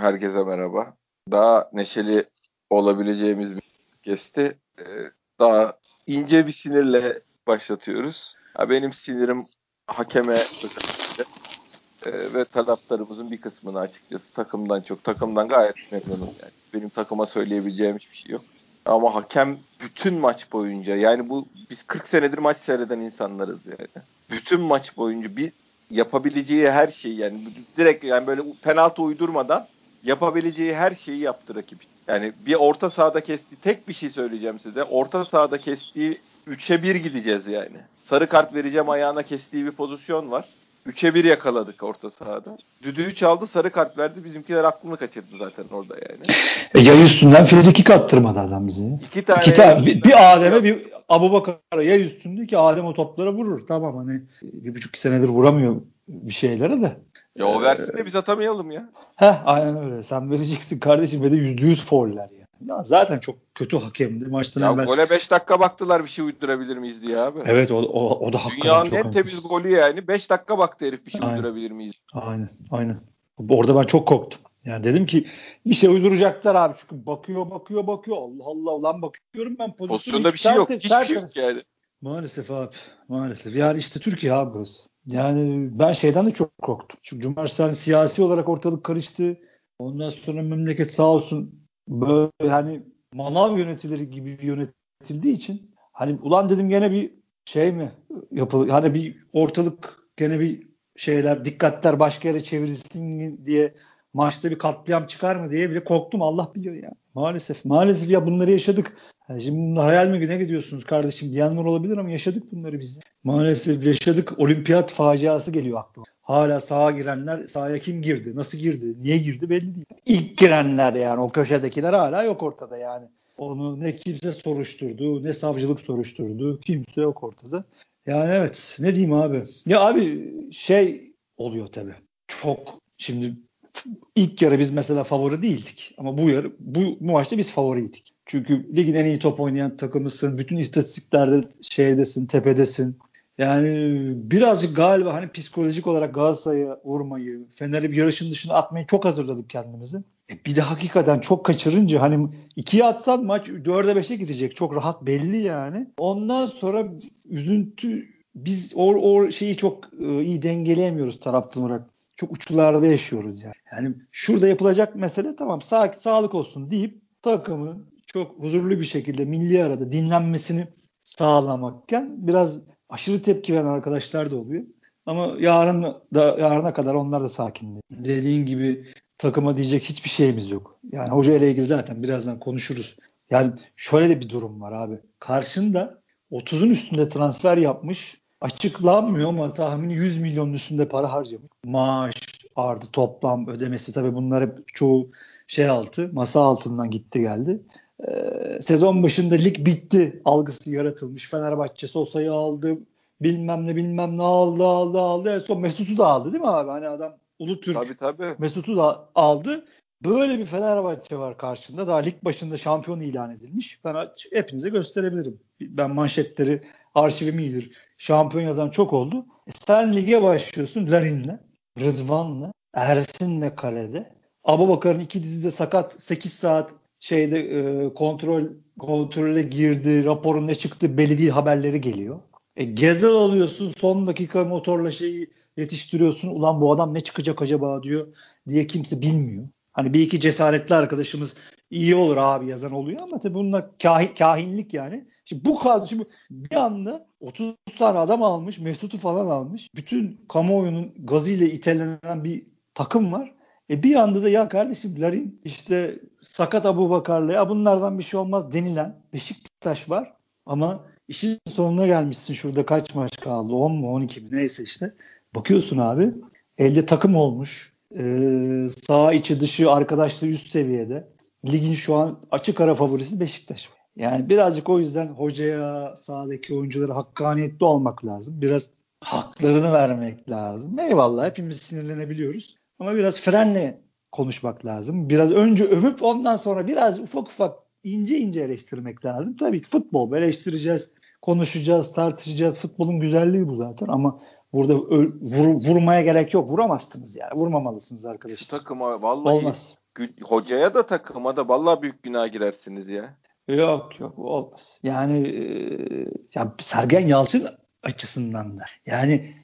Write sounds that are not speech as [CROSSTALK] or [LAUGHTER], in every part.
Herkese merhaba. Daha neşeli olabileceğimiz bir kesti. Ee, daha ince bir sinirle başlatıyoruz. Ha, benim sinirim hakeme ee, ve taraftarımızın bir kısmını açıkçası takımdan çok takımdan gayet memnunum yani. Benim takıma söyleyebileceğim hiçbir şey yok. Ama hakem bütün maç boyunca yani bu biz 40 senedir maç seyreden insanlarız yani. Bütün maç boyunca bir yapabileceği her şeyi yani direkt yani böyle penaltı uydurmadan yapabileceği her şeyi yaptı rakip. Yani bir orta sahada kesti tek bir şey söyleyeceğim size. Orta sahada kestiği 3'e 1 gideceğiz yani. Sarı kart vereceğim ayağına kestiği bir pozisyon var. 3'e 1 yakaladık orta sahada. Düdüğü çaldı sarı kart verdi. Bizimkiler aklını kaçırdı zaten orada yani. E, yay üstünden free kattırmadı adam bizi. İki tane. İki tane bir, bir Adem'e bir Abu Bakar'a yay üstünde ki Adem o toplara vurur. Tamam hani bir buçuk senedir vuramıyor bir şeylere de. Ya o versin de biz atamayalım ya. Heh aynen öyle. Sen vereceksin kardeşim ve de yüzde yüz fauller ya. Ya zaten çok kötü hakemdi maçtan ya evvel. gole 5 dakika baktılar bir şey uydurabilir miyiz diye abi. Evet o, o, o da hakikaten Dünyanın çok en temiz golü yani. 5 dakika baktı herif bir şey Aynen. uydurabilir miyiz? Aynen aynen. Orada ben çok korktum. Yani dedim ki bir şey uyduracaklar abi çünkü bakıyor bakıyor bakıyor Allah Allah ulan bakıyorum ben pozisyonu. Pozisyonda bir şey yok. Hiçbir şey yok yani. Maalesef abi. Maalesef. Yani işte Türkiye abi burası. Yani ben şeyden de çok korktum. Çünkü cumartesi hani siyasi olarak ortalık karıştı. Ondan sonra memleket sağ olsun böyle hani manav yönetilir gibi yönetildiği için hani ulan dedim gene bir şey mi yapılır hani bir ortalık gene bir şeyler dikkatler başka yere çevrilsin diye maçta bir katliam çıkar mı diye bile korktum Allah biliyor ya. Maalesef. Maalesef ya bunları yaşadık. Yani şimdi bunlar hayal mi güne gidiyorsunuz kardeşim diyenler olabilir ama yaşadık bunları biz. Maalesef yaşadık. Olimpiyat faciası geliyor aklıma. Hala sağa girenler, sahaya kim girdi, nasıl girdi, niye girdi belli değil. İlk girenler yani o köşedekiler hala yok ortada yani. Onu ne kimse soruşturdu, ne savcılık soruşturdu, kimse yok ortada. Yani evet ne diyeyim abi. Ya abi şey oluyor tabii. Çok şimdi ilk yarı biz mesela favori değildik. Ama bu yarı bu, bu maçta biz favoriydik. Çünkü ligin en iyi top oynayan takımısın. Bütün istatistiklerde şeydesin, tepedesin. Yani birazcık galiba hani psikolojik olarak Galatasaray'a vurmayı, Fener'i bir yarışın dışına atmayı çok hazırladık kendimizi. E bir de hakikaten çok kaçırınca hani ikiye atsan maç dörde beşe gidecek. Çok rahat belli yani. Ondan sonra üzüntü biz o, o şeyi çok e, iyi dengeleyemiyoruz taraftan olarak. Çok uçlarda yaşıyoruz yani. Yani şurada yapılacak mesele tamam sağ, sağlık olsun deyip takımın çok huzurlu bir şekilde milli arada dinlenmesini sağlamakken biraz aşırı tepki veren arkadaşlar da oluyor. Ama yarın da yarına kadar onlar da sakindi. Dediğin gibi takıma diyecek hiçbir şeyimiz yok. Yani hoca ile ilgili zaten birazdan konuşuruz. Yani şöyle de bir durum var abi. Karşında 30'un üstünde transfer yapmış. Açıklanmıyor ama tahmini 100 milyonun üstünde para harcamış. Maaş, ardı toplam ödemesi tabii bunlar hep çoğu şey altı, masa altından gitti geldi. Ee, sezon başında lig bitti algısı yaratılmış. Fenerbahçe Sosa'yı aldı. Bilmem ne bilmem ne aldı aldı aldı. En son Mesut'u da aldı değil mi abi? Hani adam Ulu Türk Tabii tabii. Mesut'u da aldı. Böyle bir Fenerbahçe var karşında. Daha lig başında şampiyon ilan edilmiş. Ben hepinize gösterebilirim. Ben manşetleri arşivim iyidir. Şampiyon yazan çok oldu. E sen lige başlıyorsun Larin'le, Rıdvan'la, Ersin'le kalede. Abubakar'ın iki dizide sakat 8 saat şeyde e, kontrol kontrole girdi. Raporun ne çıktı belli değil haberleri geliyor. E, Gezel alıyorsun son dakika motorla şeyi yetiştiriyorsun. Ulan bu adam ne çıkacak acaba diyor diye kimse bilmiyor. Hani bir iki cesaretli arkadaşımız iyi olur abi yazan oluyor ama tabii bunlar kahin, kahinlik yani. Şimdi bu kadro şimdi bir anda 30 tane adam almış, Mesut'u falan almış. Bütün kamuoyunun gazıyla itelenen bir takım var. E bir anda da ya kardeşim Larin işte sakat Abu Bakar'la ya bunlardan bir şey olmaz denilen Beşiktaş var. Ama işin sonuna gelmişsin şurada kaç maç kaldı 10 mu 12 mi neyse işte. Bakıyorsun abi elde takım olmuş. Ee, sağ içi dışı arkadaşlığı üst seviyede. Ligin şu an açık ara favorisi Beşiktaş. Yani birazcık o yüzden hocaya sahadaki oyunculara hakkaniyetli olmak lazım. Biraz haklarını vermek lazım. Eyvallah hepimiz sinirlenebiliyoruz. Ama biraz frenle konuşmak lazım. Biraz önce övüp ondan sonra biraz ufak ufak ince ince eleştirmek lazım. Tabii ki futbol eleştireceğiz, konuşacağız, tartışacağız. Futbolun güzelliği bu zaten ama burada vur- vurmaya gerek yok. Vuramazsınız yani. Vurmamalısınız Şu arkadaşlar. takıma vallahi Olmaz. hocaya da takıma da vallahi büyük günah girersiniz ya. Yok yok olmaz. Yani e, ya Sergen Yalçın açısından da. Yani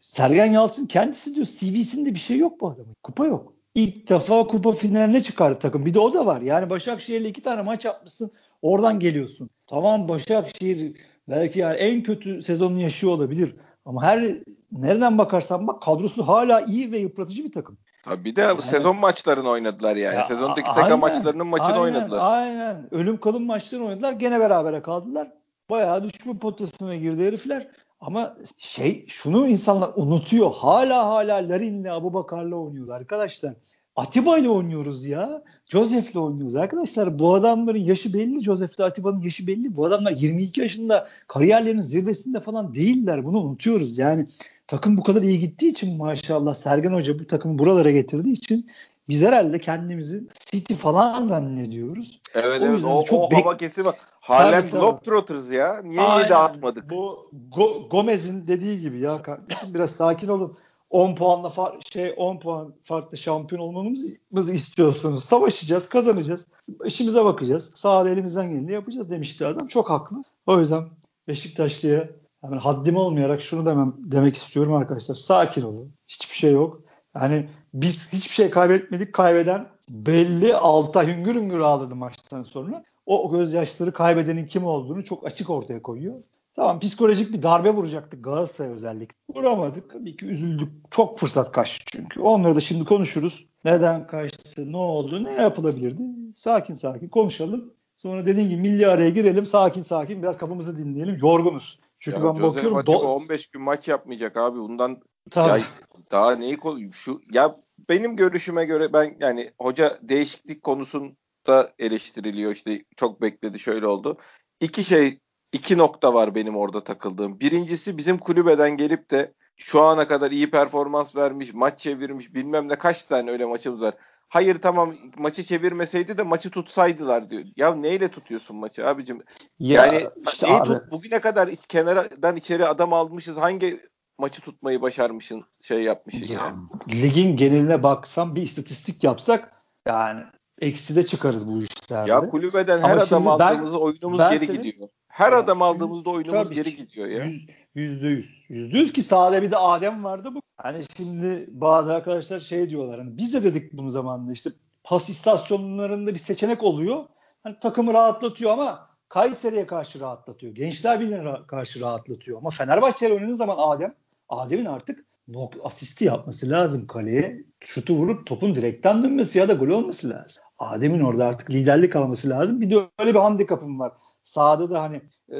Sergen Yalçın kendisi diyor CV'sinde bir şey yok bu adamın. Kupa yok. İlk defa kupa finaline çıkardı takım. Bir de o da var. Yani Başakşehir'le iki tane maç yapmışsın. Oradan geliyorsun. Tamam Başakşehir belki yani en kötü sezonunu yaşıyor olabilir. Ama her nereden bakarsan bak kadrosu hala iyi ve yıpratıcı bir takım. Tabii bir de yani, sezon maçlarını oynadılar yani. Ya, Sezondaki takım maçlarının maçını aynen, oynadılar. Aynen. Ölüm kalım maçlarını oynadılar. Gene berabere kaldılar. Bayağı düşme potasına girdi herifler. Ama şey şunu insanlar unutuyor. Hala hala Larin'le Abu Bakar'la oynuyorlar arkadaşlar. Atiba ile oynuyoruz ya. Joseph'le oynuyoruz arkadaşlar. Bu adamların yaşı belli. Joseph'le Atiba'nın yaşı belli. Bu adamlar 22 yaşında kariyerlerinin zirvesinde falan değiller. Bunu unutuyoruz. Yani takım bu kadar iyi gittiği için maşallah Sergen Hoca bu takımı buralara getirdiği için biz herhalde kendimizi City falan zannediyoruz. Evet o evet o, çok o bek- hava kesimi var. Harlem Globetrotters ya. Niye Aynen. 7 atmadık? Bu Go- Gomez'in dediği gibi ya kardeşim biraz sakin olun. 10 puanla far- şey 10 puan farklı şampiyon olmamızı istiyorsunuz. Savaşacağız, kazanacağız. İşimize bakacağız. Sahada elimizden geleni yapacağız demişti adam. Çok haklı. O yüzden Beşiktaşlı'ya yani haddim olmayarak şunu demem demek istiyorum arkadaşlar. Sakin olun. Hiçbir şey yok. Yani biz hiçbir şey kaybetmedik. Kaybeden belli alta hüngür hüngür ağladı maçtan sonra. O gözyaşları kaybedenin kim olduğunu çok açık ortaya koyuyor. Tamam psikolojik bir darbe vuracaktık Galatasaray özellikle. Vuramadık. Bir ki üzüldük. Çok fırsat kaçtı çünkü. Onları da şimdi konuşuruz. Neden kaçtı, ne oldu, ne yapılabilirdi? Sakin sakin konuşalım. Sonra dediğim gibi milli araya girelim. Sakin sakin biraz kafamızı dinleyelim. Yorgunuz. Çünkü ya ben Jose bakıyorum. Do- 15 gün maç yapmayacak abi. Bundan Tabii. Ya, daha neyi şu ya benim görüşüme göre ben yani hoca değişiklik konusunda eleştiriliyor işte çok bekledi şöyle oldu. İki şey iki nokta var benim orada takıldığım. Birincisi bizim kulübeden gelip de şu ana kadar iyi performans vermiş, maç çevirmiş, bilmem ne kaç tane öyle maçımız var. Hayır tamam maçı çevirmeseydi de maçı tutsaydılar diyor. Ya neyle tutuyorsun maçı abicim? Ya, yani işte neyi tut, bugüne kadar kenardan içeri adam almışız. Hangi maçı tutmayı başarmışın şey yapmışsın ya. Yani. Ligin geneline baksam bir istatistik yapsak yani eksi de çıkarız bu işlerde. Ya kulübeden her Ama adam aldığımızda oyunumuz ben geri senin, gidiyor. Her evet, adam aldığımızda oyunumuz tabii geri gidiyor ya. Yüzde yüz. Yüzde yüz ki sahada bir de Adem vardı bu. Hani şimdi bazı arkadaşlar şey diyorlar hani biz de dedik bunu zamanında işte pas istasyonlarında bir seçenek oluyor. Hani takımı rahatlatıyor ama Kayseri'ye karşı rahatlatıyor. Gençler Birliği'ne karşı rahatlatıyor. Ama Fenerbahçe'yle oynadığı zaman Adem, Adem'in artık nok asisti yapması lazım kaleye. Şutu vurup topun direkten dönmesi ya da gol olması lazım. Adem'in orada artık liderlik alması lazım. Bir de öyle bir handikapım var. Sahada da hani e,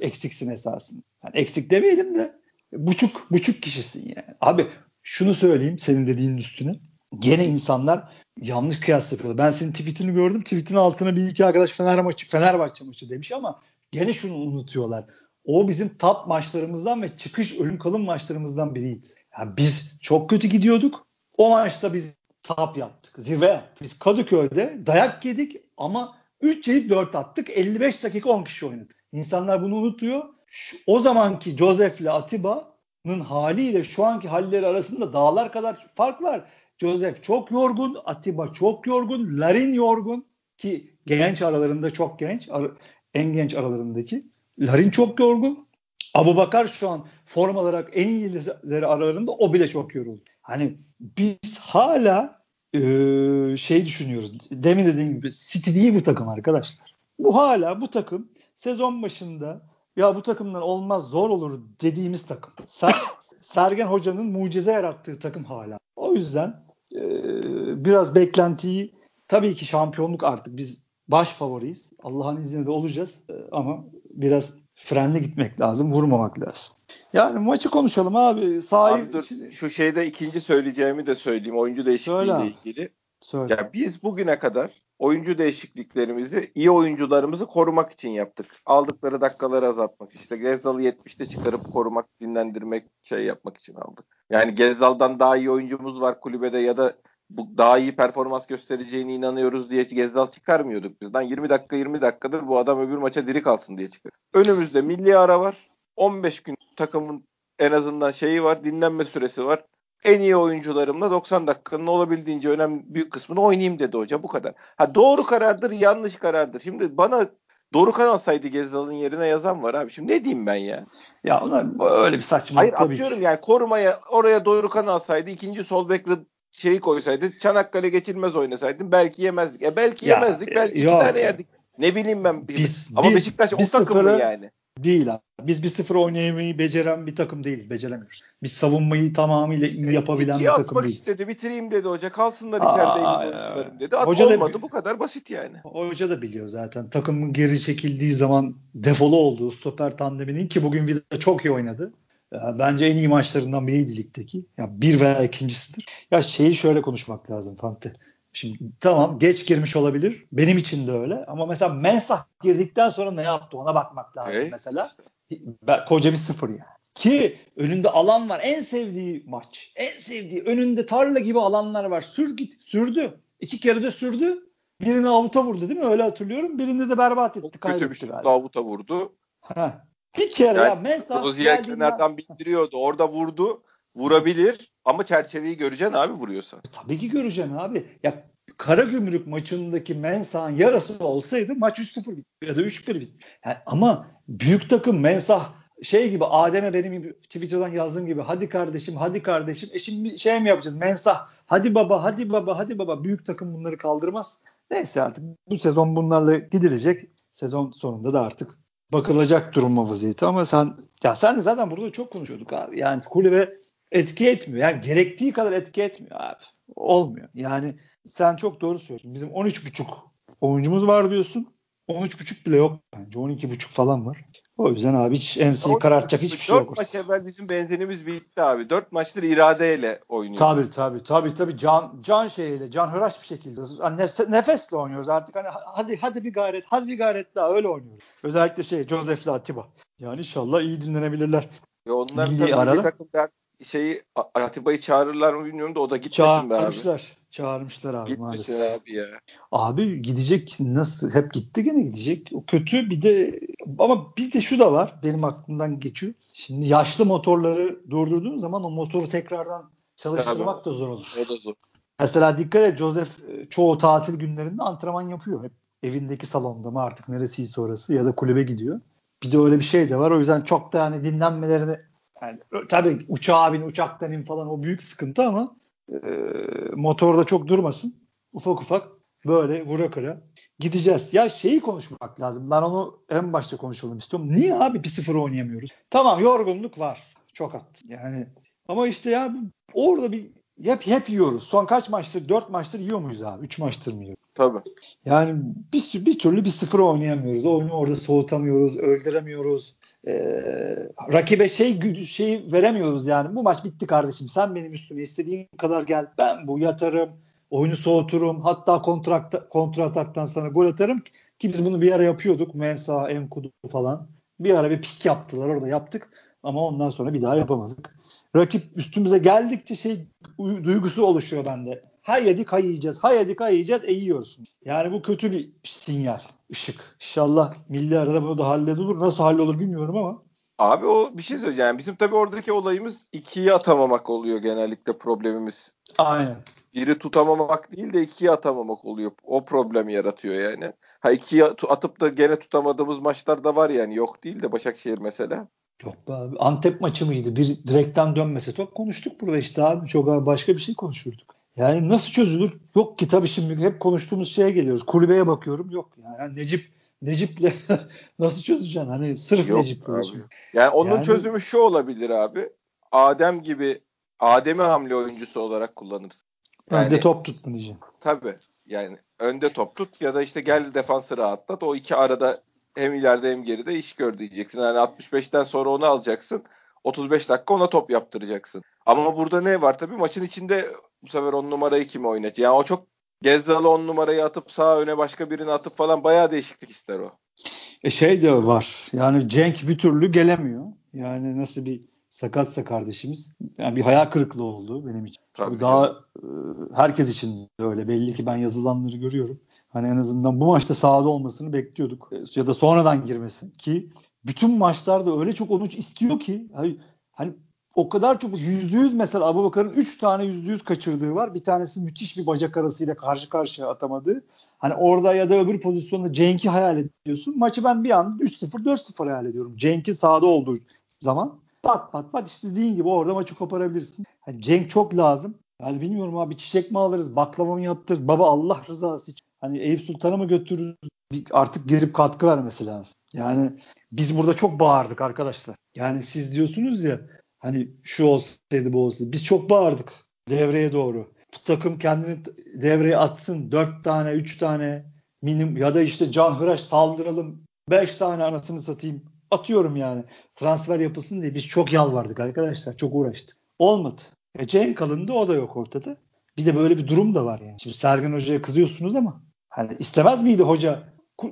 eksiksin esasında. Yani eksik demeyelim de buçuk buçuk kişisin yani. Abi şunu söyleyeyim senin dediğinin üstüne. Gene insanlar yanlış kıyas yapıyorlar. Ben senin tweetini gördüm. Tweetin altına bir iki arkadaş Fener maçı, Fenerbahçe maçı demiş ama gene şunu unutuyorlar. O bizim top maçlarımızdan ve çıkış ölüm kalım maçlarımızdan biriydi. Yani biz çok kötü gidiyorduk. O maçta biz tap yaptık. Zirve yaptık. Biz Kadıköy'de dayak yedik ama 3 yiyip 4 attık. 55 dakika 10 kişi oynadık. İnsanlar bunu unutuyor. Şu, o zamanki Joseph ile Atiba'nın haliyle şu anki halleri arasında dağlar kadar fark var. Joseph çok yorgun, Atiba çok yorgun, Larin yorgun ki genç aralarında çok genç, en genç aralarındaki. Larin çok yorgun. Abu Bakar şu an form olarak en iyileri aralarında o bile çok yoruldu. Hani biz hala e, şey düşünüyoruz. Demin dediğim gibi City değil bu takım arkadaşlar. Bu hala bu takım sezon başında ya bu takımdan olmaz zor olur dediğimiz takım. Ser, [LAUGHS] Sergen Hoca'nın mucize yarattığı takım hala. O yüzden e, biraz beklentiyi tabii ki şampiyonluk artık biz baş favoriyiz. Allah'ın izniyle de olacağız e, ama biraz frenli gitmek lazım, vurmamak lazım. Yani maçı konuşalım abi. Sahip abi dur, şu şeyde ikinci söyleyeceğimi de söyleyeyim. Oyuncu değişikliğiyle Söyle. ilgili. Söyle. Ya biz bugüne kadar oyuncu değişikliklerimizi iyi oyuncularımızı korumak için yaptık. Aldıkları dakikaları azaltmak. İşte Gezzal'ı 70'te çıkarıp korumak, dinlendirmek, şey yapmak için aldık. Yani Gezzal'dan daha iyi oyuncumuz var kulübede ya da bu daha iyi performans göstereceğine inanıyoruz diye Gezzal çıkarmıyorduk bizden. 20 dakika 20 dakikadır bu adam öbür maça diri kalsın diye çıkıyor. Önümüzde milli ara var. 15 gün takımın en azından şeyi var, dinlenme süresi var. en iyi oyuncularımla 90 dakikanın olabildiğince önemli büyük kısmını oynayayım dedi hoca bu kadar. Ha doğru karardır yanlış karardır. Şimdi bana Dorukhan alsaydı Gezzal'ın yerine yazan var abi. Şimdi ne diyeyim ben ya? Ya onlar öyle bir saçmalık Hayır tabii atıyorum ki. yani korumaya oraya Dorukhan alsaydı ikinci sol bek şeyi koysaydı Çanakkale geçilmez oynasaydın belki yemezdik. E belki Ya, yemezdik belki iki yok. tane yerdik. Ne bileyim ben. Biz- Ama biz- Beşiktaş o biz takım mı sıfırı- yani? Değil abi. Biz bir sıfır oynayamayı beceren bir takım değiliz. Beceremiyoruz. Biz savunmayı tamamıyla iyi yapabilen bir takım atmak değiliz. istedi bitireyim dedi hoca kalsınlar içeride dedi. At, Hoca da- olmadı bu kadar basit yani. Hoca da biliyor zaten. Takımın geri çekildiği zaman defolu olduğu stoper tandeminin ki bugün Vida çok iyi oynadı. Ya bence en iyi maçlarından biriydi ligdeki. Ya bir veya ikincisidir. Ya şeyi şöyle konuşmak lazım Fante. Şimdi tamam geç girmiş olabilir. Benim için de öyle. Ama mesela Mensah girdikten sonra ne yaptı ona bakmak lazım Evet. mesela. Koca bir sıfır yani. Ki önünde alan var. En sevdiği maç. En sevdiği. Önünde tarla gibi alanlar var. Sür git. Sürdü. İki kere de sürdü. Birini avuta vurdu değil mi? Öyle hatırlıyorum. Birinde de berbat etti. Kötü bir Kaybetti şut galiba. Davuta vurdu. Bir kere Yani ya Mensah geldiğinden- kenardan bindiriyordu. Orada vurdu. Vurabilir ama çerçeveyi göreceksin abi vuruyorsa. Tabii ki göreceksin abi. Ya Karagümrük maçındaki Mensah'ın yarısı olsaydı maç 3-0 bitti ya da 3-1 bitti. Yani ama büyük takım Mensah şey gibi Adem'e benim gibi Twitter'dan yazdığım gibi hadi kardeşim hadi kardeşim e şimdi şey mi yapacağız Mensah hadi baba hadi baba hadi baba büyük takım bunları kaldırmaz. Neyse artık bu sezon bunlarla gidilecek. Sezon sonunda da artık bakılacak duruma vaziyeti ama sen ya sen zaten burada çok konuşuyorduk abi. Yani kulübe etki etmiyor. Yani gerektiği kadar etki etmiyor abi. Olmuyor. Yani sen çok doğru söylüyorsun. Bizim 13.5 oyuncumuz var diyorsun. 13.5 bile yok bence. 12.5 falan var. O yüzden abi hiç enseyi karartacak hiçbir şey yok. 4 maç evvel bizim benzinimiz bitti abi. 4 maçtır iradeyle oynuyor. Tabii tabii tabii tabii can can şeyiyle can hıraş bir şekilde hani nef- nefesle oynuyoruz artık hani hadi hadi bir gayret hadi bir gayret daha öyle oynuyoruz. Özellikle şey Josef'le Atiba. Yani inşallah iyi dinlenebilirler. Ya onlar Milli arada. takım der, şeyi Atiba'yı çağırırlar mı bilmiyorum da o da gitmesin be abi. Çağırmışlar. Çağırmışlar abi Gitmesin maalesef. abi ya. Abi gidecek nasıl hep gitti gene gidecek. O kötü bir de ama bir de şu da var benim aklımdan geçiyor. Şimdi yaşlı motorları durdurduğun zaman o motoru tekrardan çalıştırmak da zor olur. O da zor. Mesela dikkat et Joseph e, çoğu tatil günlerinde antrenman yapıyor. Hep evindeki salonda mı artık neresiyse orası ya da kulübe gidiyor. Bir de öyle bir şey de var. O yüzden çok da yani dinlenmelerini yani, tabii uçağa bin uçaktan in falan o büyük sıkıntı ama e, motorda çok durmasın. Ufak ufak böyle vura kıra gideceğiz. Ya şeyi konuşmak lazım. Ben onu en başta konuşalım istiyorum. Niye abi 1-0 oynayamıyoruz? Tamam yorgunluk var. Çok haklısın. Yani ama işte ya orada bir hep hep yiyoruz. Son kaç maçtır? 4 maçtır yiyor muyuz abi? 3 maçtır mı yiyoruz? Tabii. Yani bir, bir türlü bir sıfır oynayamıyoruz. Oyunu orada soğutamıyoruz, öldüremiyoruz. Ee, rakibe şey şeyi veremiyoruz yani. Bu maç bitti kardeşim. Sen benim üstüme istediğin kadar gel. Ben bu yatarım, oyunu soğuturum. Hatta kontrakta, kontra ataktan sana gol atarım ki biz bunu bir ara yapıyorduk. Mensa, Enkudu falan. Bir ara bir pik yaptılar orada yaptık. Ama ondan sonra bir daha yapamadık. Rakip üstümüze geldikçe şey uy- duygusu oluşuyor bende. Ha yedik ha yiyeceğiz. Ha yedik ha yiyeceğiz. E yiyorsun. Yani bu kötü bir sinyal, ışık. İnşallah milli arada bunu da halledilir. Nasıl hallolur bilmiyorum ama. Abi o bir şey söyleyeceğim. Yani bizim tabii oradaki olayımız ikiye atamamak oluyor genellikle problemimiz. Aynen. Biri tutamamak değil de ikiye atamamak oluyor. O problemi yaratıyor yani. Ha ikiye atıp da gene tutamadığımız maçlar da var yani. Yok değil de Başakşehir mesela. Yok be abi. Antep maçı mıydı? Bir direkten dönmese top konuştuk burada işte abi. Çok abi başka bir şey konuşurduk. Yani nasıl çözülür? Yok ki tabii şimdi hep konuştuğumuz şeye geliyoruz. Kulübeye bakıyorum. Yok yani Necip Necip'le [LAUGHS] nasıl çözeceksin? Hani sırf Yok Necip'le. abi. olsun. Yani onun Yani- çözümü şu olabilir abi. Adem gibi Adem'i hamle oyuncusu olarak kullanırsın. Yani- Önde top tutma diyeceksin. Tabii. Yani önde top tut ya da işte gel defansı rahatlat. O iki arada hem ileride hem geride iş gör diyeceksin. Yani 65'ten sonra onu alacaksın. 35 dakika ona top yaptıracaksın. Ama burada ne var tabii maçın içinde bu sefer on numarayı kim oynayacak? Yani o çok Gezdalı on numarayı atıp sağ öne başka birini atıp falan bayağı değişiklik ister o. E şey de var. Yani Cenk bir türlü gelemiyor. Yani nasıl bir sakatsa kardeşimiz. Yani bir hayal kırıklığı oldu benim için. Tabii daha e, herkes için de öyle. Belli ki ben yazılanları görüyorum. Hani en azından bu maçta sahada olmasını bekliyorduk. E, Ya da sonradan girmesi ki bütün maçlarda öyle çok onu istiyor ki hani, hani o kadar çok yüzde yüz mesela Abu Bakar'ın 3 tane yüzde yüz kaçırdığı var. Bir tanesi müthiş bir bacak arasıyla karşı karşıya atamadığı. Hani orada ya da öbür pozisyonda Cenk'i hayal ediyorsun. Maçı ben bir anda 3-0 4-0 hayal ediyorum. Cenk'in sahada olduğu zaman pat pat pat istediğin gibi orada maçı koparabilirsin. Hani Cenk çok lazım. Yani bilmiyorum abi çiçek mi alırız, baklava mı yaptırırız? Baba Allah rızası için. Hani Eyüp Sultan'a mı götürürüz? Artık girip katkı vermesi lazım. Yani biz burada çok bağırdık arkadaşlar. Yani siz diyorsunuz ya hani şu olsaydı bu olsaydı. Biz çok bağırdık devreye doğru. Bu takım kendini devreye atsın. Dört tane, üç tane minim ya da işte Can Hıraş saldıralım. Beş tane anasını satayım. Atıyorum yani. Transfer yapılsın diye biz çok yalvardık arkadaşlar. Çok uğraştık. Olmadı. E Cenk alındı o da yok ortada. Bir de böyle bir durum da var yani. Şimdi Sergen Hoca'ya kızıyorsunuz ama hani istemez miydi hoca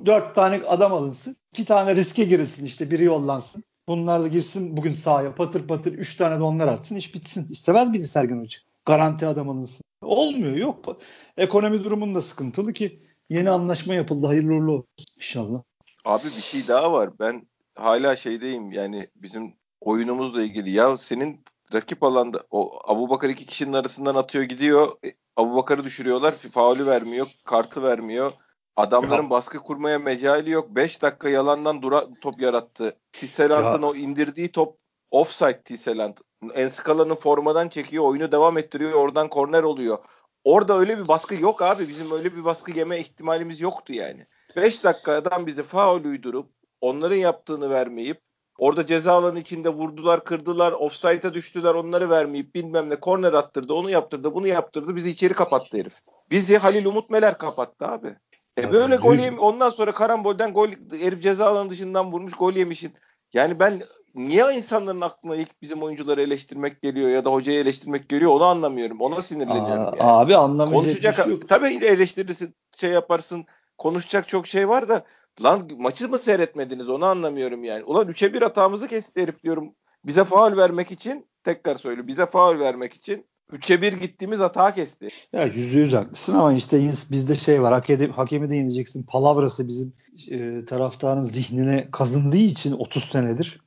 dört tane adam alınsın. iki tane riske girilsin işte biri yollansın. Bunlar da girsin bugün sahaya patır patır üç tane de onlar atsın iş bitsin. İstemez miydi Sergen Hoca? Garanti adam alınsın. Olmuyor yok. Ekonomi durumun da sıkıntılı ki yeni anlaşma yapıldı. Hayırlı uğurlu olsun inşallah. Abi bir şey daha var. Ben hala şeydeyim yani bizim oyunumuzla ilgili. Ya senin rakip alanda o Abu Bakar iki kişinin arasından atıyor gidiyor. E, Abu Bakar'ı düşürüyorlar. Faulü vermiyor. Kartı vermiyor. Adamların ya. baskı kurmaya mecali yok. 5 dakika yalandan dura top yarattı. Tisselant'ın o indirdiği top offside Tisselant. Enskala'nın formadan çekiyor. Oyunu devam ettiriyor. Oradan korner oluyor. Orada öyle bir baskı yok abi. Bizim öyle bir baskı yeme ihtimalimiz yoktu yani. 5 dakikadan bizi faul uydurup onların yaptığını vermeyip orada ceza alanı içinde vurdular, kırdılar, offside'a düştüler, onları vermeyip bilmem ne korner attırdı, onu yaptırdı, bunu yaptırdı. Bizi içeri kapattı herif. Bizi Halil Umut Meler kapattı abi. E böyle gol yem ondan sonra karambolden gol herif ceza alanı dışından vurmuş gol yemişin. Yani ben niye insanların aklına ilk bizim oyuncuları eleştirmek geliyor ya da hocayı eleştirmek geliyor onu anlamıyorum. Ona sinirleniyorum. Aa, yani. Abi anlamayacak Konuşacak, şey yok. Tabii eleştirirsin, şey yaparsın. Konuşacak çok şey var da lan maçı mı seyretmediniz onu anlamıyorum yani. Ulan 3'e 1 hatamızı kesti herif diyorum. Bize faul vermek için tekrar söylüyorum. Bize faul vermek için 3'e 1 gittiğimiz hata kesti. Ya yüzde yüz haklısın ama işte bizde şey var. Hakemi, hakemi de yeneceksin. Palavrası bizim e, taraftarın zihnine kazındığı için 30 senedir.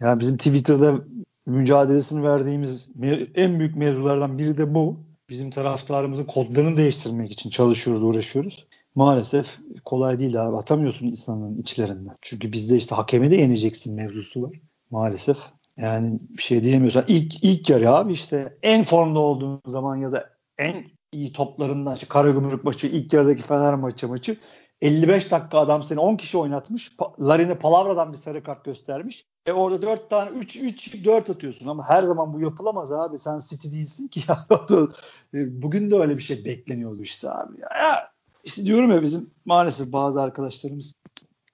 Yani bizim Twitter'da mücadelesini verdiğimiz en büyük mevzulardan biri de bu. Bizim taraftarımızın kodlarını değiştirmek için çalışıyoruz, uğraşıyoruz. Maalesef kolay değil abi. Atamıyorsun insanların içlerinden. Çünkü bizde işte hakemi de yeneceksin mevzusu var. Maalesef. Yani bir şey diyemiyorsan ilk ilk yarı abi işte en formda olduğun zaman ya da en iyi toplarından işte Karagümrük maçı, ilk yarıdaki Fener maçı maçı 55 dakika adam seni 10 kişi oynatmış. Larine Palavra'dan bir sarı kart göstermiş. E orada 4 tane 3 3 4 atıyorsun ama her zaman bu yapılamaz abi. Sen City değilsin ki [LAUGHS] ya. E, bugün de öyle bir şey bekleniyordu işte abi. Ya, ya işte diyorum ya bizim maalesef bazı arkadaşlarımız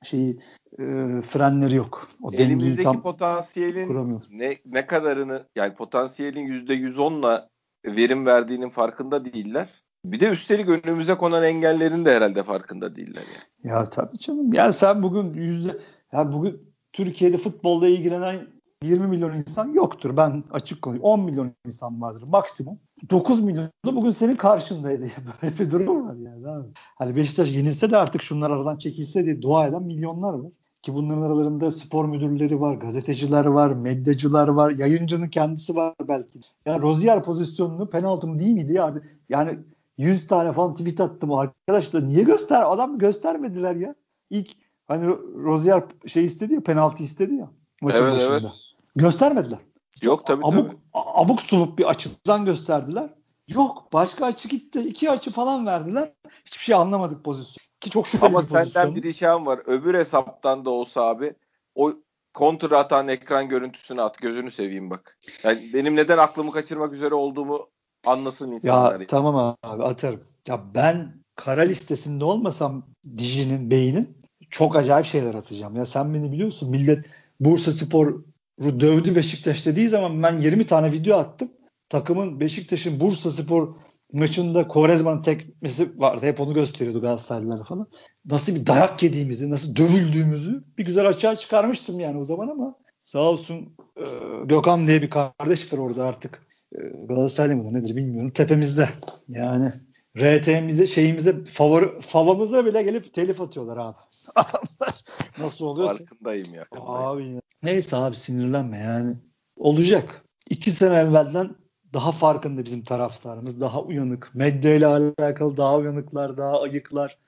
şeyi e, frenleri yok. O Elimizdeki tam potansiyelin ne ne kadarını yani potansiyelin yüzde yüz onla verim verdiğinin farkında değiller. Bir de üstelik önümüze konan engellerin de herhalde farkında değiller yani. Ya tabii canım. Yani sen bugün yüzde ya bugün Türkiye'de futbolla ilgilenen 20 milyon insan yoktur. Ben açık konuşayım. 10 milyon insan vardır maksimum. 9 milyon da bugün senin karşındaydı. [LAUGHS] Böyle bir durum var yani. Abi. Hani Beşiktaş yenilse de artık şunlar aradan çekilse diye dua eden milyonlar var. Ki bunların aralarında spor müdürleri var, gazeteciler var, medyacılar var, yayıncının kendisi var belki. Ya Rozier pozisyonunu penaltı mı değil miydi ya? Yani 100 tane falan tweet attım arkadaşlar. Niye göster? Adam göstermediler ya. İlk hani Rozier şey istedi ya, penaltı istedi ya maçın evet, başında. Evet. Göstermediler. Yok tabii abuk, tabii. Abuk subuk bir açıdan gösterdiler. Yok başka açı gitti. iki açı falan verdiler. Hiçbir şey anlamadık pozisyon. Ki çok şüpheli Ama bir pozisyon. Ama senden bir ricam var. Öbür hesaptan da olsa abi o kontra atan ekran görüntüsünü at. Gözünü seveyim bak. Yani benim neden aklımı kaçırmak üzere olduğumu anlasın insanlar. Ya tamam abi atarım. Ya ben kara listesinde olmasam Diji'nin, Bey'inin çok acayip şeyler atacağım. Ya sen beni biliyorsun. Millet Bursa Spor'u dövdü Beşiktaş dediği zaman ben 20 tane video attım. Takımın Beşiktaş'ın Bursa Spor maçında Korezman'ın tekmesi vardı. Hep onu gösteriyordu Galatasaraylılar falan. Nasıl bir dayak yediğimizi, nasıl dövüldüğümüzü bir güzel açığa çıkarmıştım yani o zaman ama sağ olsun e, Gökhan diye bir kardeş var orada artık. E, Galatasaraylı mıdır nedir bilmiyorum. Tepemizde. Yani RT'mize şeyimize favori favamıza bile gelip telif atıyorlar abi. [LAUGHS] Adamlar nasıl oluyor? Farkındayım ya. Abi ya. Neyse abi sinirlenme yani. Olacak. iki sene evvelden daha farkında bizim taraftarımız. Daha uyanık. Medya ile alakalı daha uyanıklar, daha ayıklar.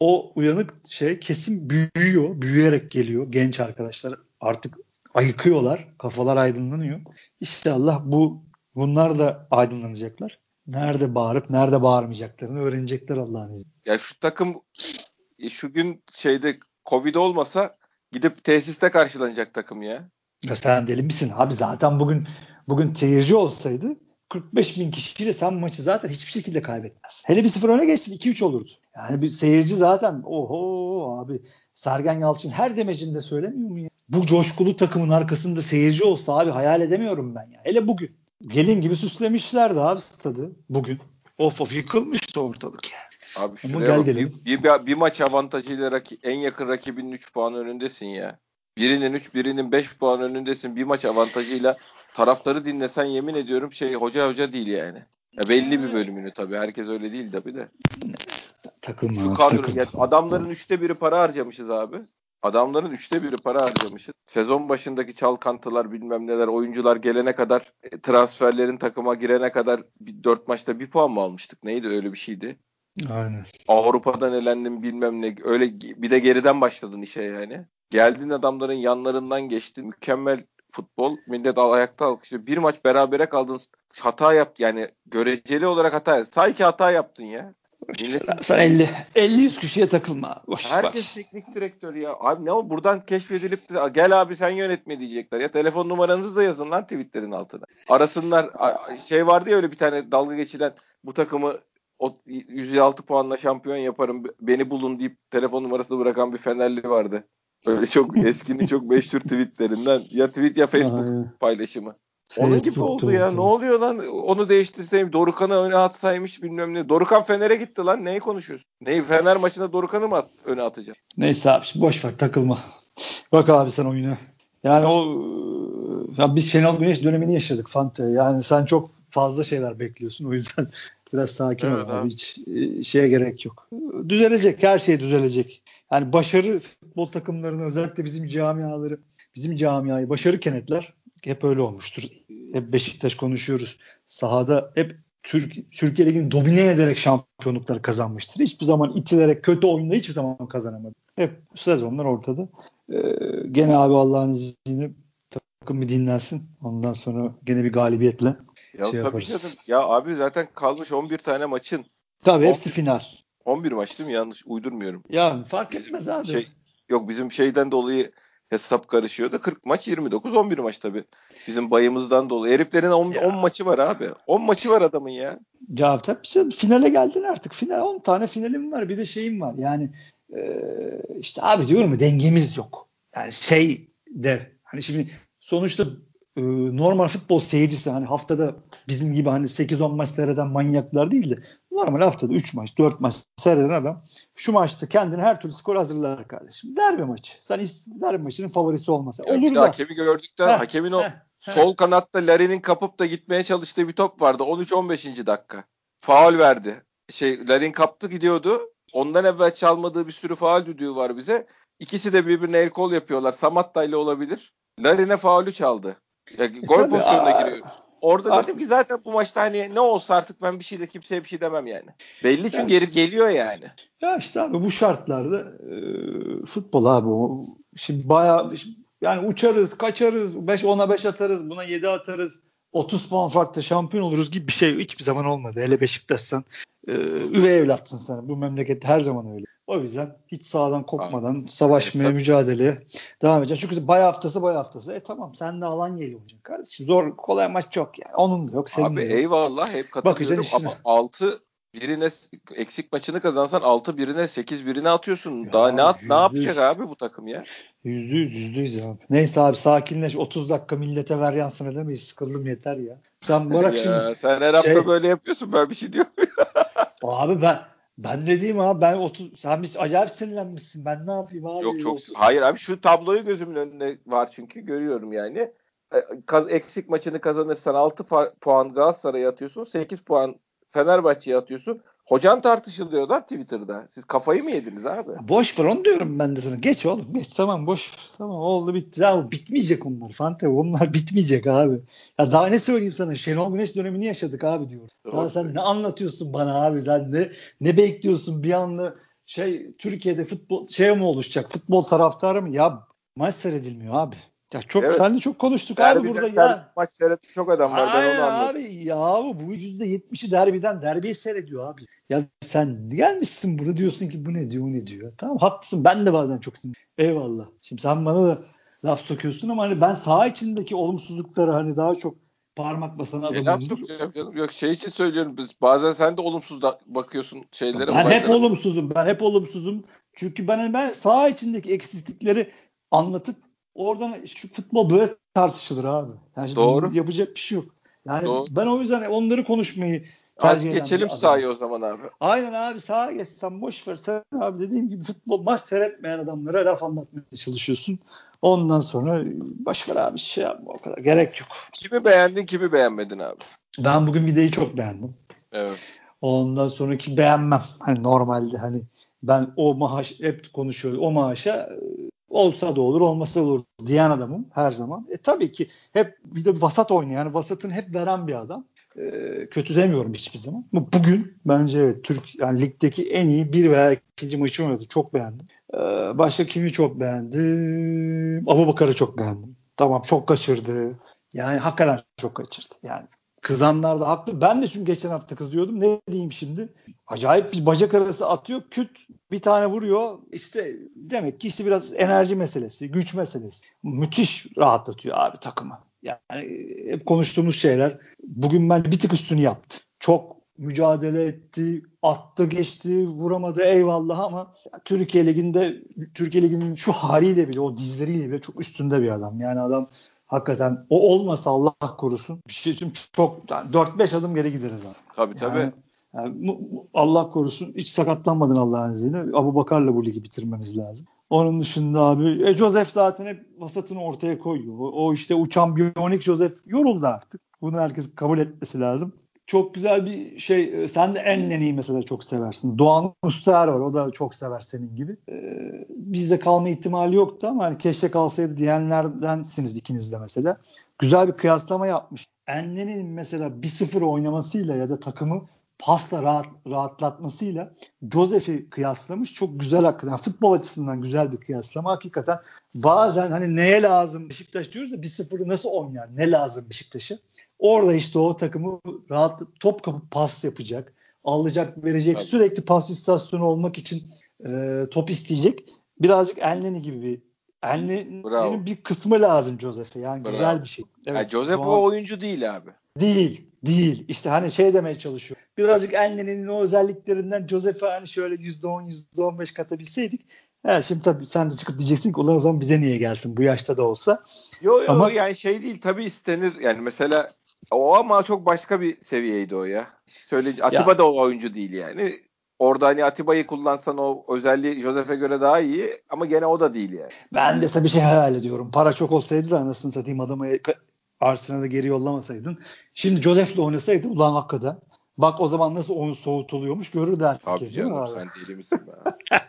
O uyanık şey kesin büyüyor. Büyüyerek geliyor genç arkadaşlar. Artık ayıkıyorlar. Kafalar aydınlanıyor. İnşallah bu bunlar da aydınlanacaklar. Nerede bağırıp nerede bağırmayacaklarını öğrenecekler Allah'ın izniyle. Ya şu takım e, şu gün şeyde Covid olmasa gidip tesiste karşılanacak takım ya. Ya sen deli misin abi zaten bugün bugün seyirci olsaydı 45 bin kişiyle sen maçı zaten hiçbir şekilde kaybetmez. Hele bir sıfır öne geçsin 2-3 olurdu. Yani bir seyirci zaten oho abi Sergen Yalçın her demecinde söylemiyor mu ya? Bu coşkulu takımın arkasında seyirci olsa abi hayal edemiyorum ben ya. Hele bugün. Gelin gibi süslemişlerdi abi stadı bugün. Of of yıkılmıştı ortalık ya. Abi şuraya bak, bir, bir, bir, bir maç avantajıyla raki, en yakın rakibinin 3 puan önündesin ya. Birinin 3 birinin 5 puan önündesin. Bir maç avantajıyla taraftarı dinlesen yemin ediyorum şey hoca hoca değil yani. Ya belli bir bölümünü tabii. Herkes öyle değil tabii de. Takılma. Şu kadro, ya adamların üçte biri para harcamışız abi. Adamların üçte biri para harcamışız. Sezon başındaki çalkantılar bilmem neler oyuncular gelene kadar e, transferlerin takıma girene kadar bir, dört maçta bir puan mı almıştık? Neydi öyle bir şeydi. Aynen. Avrupa'dan elendim bilmem ne. Öyle bir de geriden başladın işe yani. Geldin adamların yanlarından geçti. Mükemmel futbol. Millet ayakta alkışlıyor. Bir maç berabere kaldın. Hata yap yani göreceli olarak hata. Sanki hata yaptın ya. Milletin... Sen 50 50 100 kişiye takılma. Boş Herkes var. teknik direktör ya. Abi ne o buradan keşfedilip de gel abi sen yönetme diyecekler. Ya telefon numaranızı da yazın lan tweetlerin altına. Arasınlar şey vardı ya öyle bir tane dalga geçilen bu takımı o 106 puanla şampiyon yaparım beni bulun deyip telefon numarasını bırakan bir Fenerli vardı. Öyle çok [LAUGHS] eskinin çok meşhur tweetlerinden ya tweet ya Facebook paylaşımı. Onun gibi oldu ya. Ne oluyor lan? Onu değiştirseyim. Dorukan'ı öne atsaymış bilmem ne. Dorukan Fener'e gitti lan. Neyi konuşuyorsun? Neyi Fener maçında Dorukan'ı mı at, öne atacağım? Neyse abi boş ver takılma. Bak abi sen oyuna. Yani o ya biz Şenol Güneş dönemini yaşadık Fante. Yani sen çok fazla şeyler bekliyorsun. O yüzden [LAUGHS] biraz sakin evet, ol abi. Hiç e, şeye gerek yok. Düzelecek. Her şey düzelecek. Yani başarı futbol takımlarını özellikle bizim camiaları bizim camiayı başarı kenetler hep öyle olmuştur. Hep Beşiktaş konuşuyoruz. Sahada hep Türk, Türkiye Ligi'ni domine ederek şampiyonlukları kazanmıştır. Hiçbir zaman itilerek kötü oyunda hiçbir zaman kazanamadı. Hep sezonlar ortada. Ee, gene abi Allah'ın izniyle takım bir dinlensin. Ondan sonra gene bir galibiyetle ya şey tabii. Canım. Ya abi zaten kalmış 11 tane maçın. Tabii hepsi final. 11 maç değil mi? Yanlış uydurmuyorum. Ya fark etmez abi. Şey, yok bizim şeyden dolayı hesap karışıyor da 40 maç 29 11 maç tabii. Bizim bayımızdan dolayı. Heriflerin 10, 10 maçı var abi. 10 maçı var adamın ya. Ya tabii finale geldin artık. Final 10 tane finalim var. Bir de şeyim var. Yani e, işte abi diyorum ya dengemiz yok. Yani şey de hani şimdi sonuçta e, normal futbol seyircisi hani haftada bizim gibi hani 8-10 maç seyreden manyaklar değil de normal haftada 3 maç 4 maç seyreden adam şu maçta kendine her türlü skor hazırlar kardeşim. Derbi maçı. Sen derbi maçının favorisi olmasa. Olur da. Hakemi gördükten heh, hakemin o heh, sol heh. kanatta Larry'nin kapıp da gitmeye çalıştığı bir top vardı. 13-15. dakika. Faul verdi. Şey Larin kaptı gidiyordu. Ondan evvel çalmadığı bir sürü faul düdüğü var bize. İkisi de birbirine el kol yapıyorlar. Samatta ile olabilir. Larin'e faulü çaldı. Ya, e gol e, pozisyonuna giriyor. Orada artık, dedim ki zaten bu maçta hani ne olsa artık ben bir şey de kimseye bir şey demem yani. Belli çünkü yani, gelip geliyor yani. Ya işte abi bu şartlarda e, futbol abi o. Şimdi bayağı yani uçarız, kaçarız, 5 10'a 5 atarız, buna 7 atarız. 30 puan farklı şampiyon oluruz gibi bir şey hiçbir zaman olmadı. Hele Beşiktaş'san e, üvey evlatsın sen. Bu memlekette her zaman öyle. O yüzden hiç sağdan kopmadan Abi, savaşmaya, evet, mücadeleye devam edeceğiz. Çünkü bay haftası bay haftası. E tamam sen de Alanya'yı oynayacaksın kardeşim. Zor kolay maç yok yani. Onun da yok. Senin Abi de yok. eyvallah hep katılıyorum ama 6 birine eksik maçını kazansan 6 birine 8 birine atıyorsun. Ya, Daha ne at, ne yapacak abi bu takım ya? Yüzde yüz, yüzde yüz abi. Neyse abi sakinleş. 30 dakika millete ver yansın edemeyiz. Sıkıldım yeter ya. Sen bırak ya, şimdi. Sen her hafta şey... böyle yapıyorsun ben bir şey diyorum. [LAUGHS] abi ben ben ne diyeyim abi ben 30 sen biz acayip sinirlenmişsin. Ben ne yapayım abi? Yok çok 30. hayır abi şu tabloyu gözümün önünde var çünkü görüyorum yani. E, eksik maçını kazanırsan 6 puan Galatasaray'a atıyorsun. 8 puan Fenerbahçe'ye atıyorsun. Hocan tartışılıyor da Twitter'da. Siz kafayı mı yediniz abi? Boş ver onu diyorum ben de sana. Geç oğlum geç tamam boş. Tamam oldu bitti. Ya bitmeyecek onlar Fante. Onlar bitmeyecek abi. Ya daha ne söyleyeyim sana? Şenol Güneş dönemini yaşadık abi diyor. Doğru. Ya sen ne anlatıyorsun bana abi? Sen ne ne bekliyorsun bir anda şey Türkiye'de futbol şey mi oluşacak? Futbol taraftarı mı? Ya maç seyredilmiyor abi. Ya çok Evet. sen de çok konuştuk Derbiden abi burada ya. Maç seyretmiş çok adam var. Ben Aynen onu anladım. abi ya bu %70'i derbiden derbiyi seyrediyor abi. Ya sen gelmişsin burada diyorsun ki bu ne diyor o ne diyor. Tamam haklısın ben de bazen çok sinir. Eyvallah. Şimdi sen bana da laf sokuyorsun ama hani ben saha içindeki olumsuzlukları hani daha çok parmak basan laf adamım. sokacağım canım? Yok şey için söylüyorum biz. Bazen sen de olumsuz da bakıyorsun şeylere. Ben hep olumsuzum. Ben hep olumsuzum. Çünkü ben ben saha içindeki eksiklikleri anlatıp oradan şu futbol böyle tartışılır abi. Yani Doğru. yapacak bir şey yok. Yani Doğru. ben o yüzden onları konuşmayı tercih eden geçelim sahaya o zaman abi. Aynen abi sağa geç sen boş ver. Sen abi dediğim gibi futbol maç seyretmeyen adamlara laf anlatmaya çalışıyorsun. Ondan sonra boş ver abi şey yapma o kadar. Gerek yok. Kimi beğendin kimi beğenmedin abi? Ben bugün videoyu çok beğendim. Evet. Ondan sonraki beğenmem. Hani normalde hani ben o maaş hep konuşuyoruz. O maaşa olsa da olur olmasa da olur diyen adamım her zaman. E tabii ki hep bir de vasat oynayan, yani vasatın hep veren bir adam. E, kötü demiyorum hiçbir zaman. Ama bugün bence evet Türk yani ligdeki en iyi bir veya ikinci maçı oynadı. Çok beğendim. E, başka kimi çok beğendim? Abu Bakar'ı çok beğendim. Tamam çok kaçırdı. Yani hakikaten çok kaçırdı. Yani kızanlar da haklı. Ben de çünkü geçen hafta kızıyordum. Ne diyeyim şimdi? Acayip bir bacak arası atıyor. Küt bir tane vuruyor. İşte demek ki işte biraz enerji meselesi, güç meselesi. Müthiş rahatlatıyor abi takımı. Yani hep konuştuğumuz şeyler. Bugün ben bir tık üstünü yaptı. Çok mücadele etti, attı geçti, vuramadı eyvallah ama Türkiye Ligi'nde Türkiye Ligi'nin şu haliyle bile o dizleriyle bile çok üstünde bir adam. Yani adam hakikaten o olmasa Allah korusun bir şey için çok yani 4-5 adım geri gideriz abi. Tabii tabii. Yani, yani Allah korusun hiç sakatlanmadın Allah'ın izniyle. Abu Bakar'la bu ligi bitirmemiz lazım. Onun dışında abi e, Joseph zaten hep vasatını ortaya koyuyor. O, o işte uçan biyonik Joseph yoruldu artık. Bunu herkes kabul etmesi lazım. Çok güzel bir şey. e, Sen de Enne'yi mesela çok seversin. Doğan Ustaer var. O da çok sever senin gibi. Ee, bizde kalma ihtimali yoktu ama hani keşke kalsaydı diyenlerdensiniz ikiniz de mesela. Güzel bir kıyaslama yapmış. Enne'nin mesela 1-0 oynamasıyla ya da takımı pasla rahat, rahatlatmasıyla Joseph'i kıyaslamış. Çok güzel hakikaten. Futbol açısından güzel bir kıyaslama. Hakikaten bazen hani neye lazım Beşiktaş diyoruz da 1-0'ı nasıl oynar? Ne lazım Beşiktaş'a? Orada işte o takımı rahat top kapıp pas yapacak, alacak, verecek, Tabii. sürekli pas istasyonu olmak için e, top isteyecek. Birazcık Elneni gibi bir. Elneni'nin bir kısmı lazım Joseph'e. Yani Bravo. güzel bir şey. yani Joseph Doğan- o oyuncu değil abi. Değil. Değil. İşte hani şey demeye çalışıyor. Birazcık Elneni'nin o özelliklerinden Joseph'e hani şöyle %10, %15 katabilseydik. Ha, şimdi tabii sen de çıkıp diyeceksin ki ulan o zaman bize niye gelsin bu yaşta da olsa. Yo yo Ama- yani şey değil tabii istenir. Yani mesela o ama çok başka bir seviyeydi o ya. Söyleyince Atiba da o oyuncu değil yani. Orada hani Atiba'yı kullansan o özelliği Joseph'e göre daha iyi ama gene o da değil yani. Ben de tabii şey hayal ediyorum. Para çok olsaydı da anasını satayım adamı Arsenal'a geri yollamasaydın. Şimdi Joseph'le oynasaydı ulan hakikaten. Bak o zaman nasıl oyun soğutuluyormuş görürdü herkes Abi değil mi canım abi? sen deli misin be? [LAUGHS]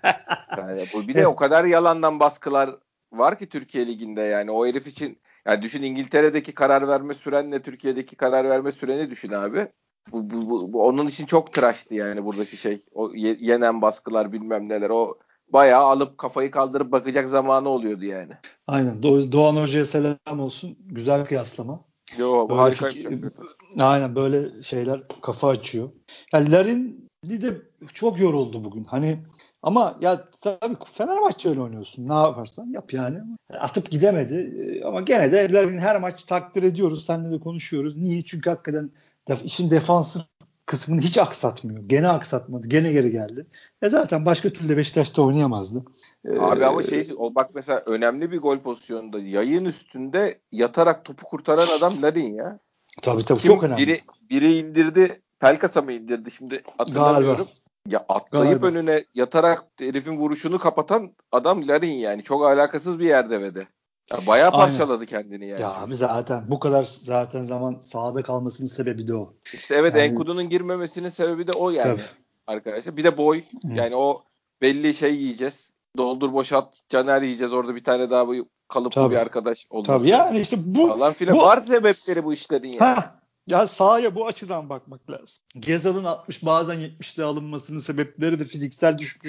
yani bu bir de o kadar yalandan baskılar var ki Türkiye Ligi'nde yani o herif için yani düşün İngiltere'deki karar verme sürenle Türkiye'deki karar verme süreni düşün abi. Bu, bu, bu, bu onun için çok tıraştı yani buradaki şey. O ye- yenen baskılar bilmem neler. O bayağı alıp kafayı kaldırıp bakacak zamanı oluyordu yani. Aynen. Do- Doğan Hoca'ya selam olsun. Güzel kıyaslama. Yo bu harikaymış. fikir- hakikaten. Aynen böyle şeyler kafa açıyor. Yani Larin de çok yoruldu bugün. Hani ama ya tabii Fenerbahçe öyle oynuyorsun. Ne yaparsan yap yani. Atıp gidemedi. Ee, Ama gene de Larin her maç takdir ediyoruz. Seninle de konuşuyoruz. Niye? Çünkü hakikaten def- işin defansif kısmını hiç aksatmıyor. Gene aksatmadı. Gene geri geldi. E zaten başka türlü de Beşiktaş'ta oynayamazdı. Ee, Abi ama şey o bak mesela önemli bir gol pozisyonunda yayın üstünde yatarak topu kurtaran adam Larin ya. tabii tabii Kim çok önemli. Biri, biri indirdi. Pelkas'a mı indirdi şimdi hatırlamıyorum. Ya atlayıp Galiba. önüne yatarak herifin vuruşunu kapatan adam Larin yani. Çok alakasız bir yerde ve de. Ya bayağı Aynen. parçaladı kendini yani. Ya abi zaten bu kadar zaten zaman sahada kalmasının sebebi de o. İşte evet Yani- Enkudu'nun girmemesinin sebebi de o yani. Tabii. arkadaşlar. Bir de boy. Yani o belli şey yiyeceğiz. Doldur boşalt Caner yiyeceğiz. Orada bir tane daha bu kalıplı Tabii. bir arkadaş olması. Tabii yani işte bu, Falan filan. bu Var sebepleri bu işlerin yani. Ha, ya sahaya bu açıdan bakmak lazım. Gezal'ın 60 bazen 70'li alınmasının sebepleri de fiziksel düş,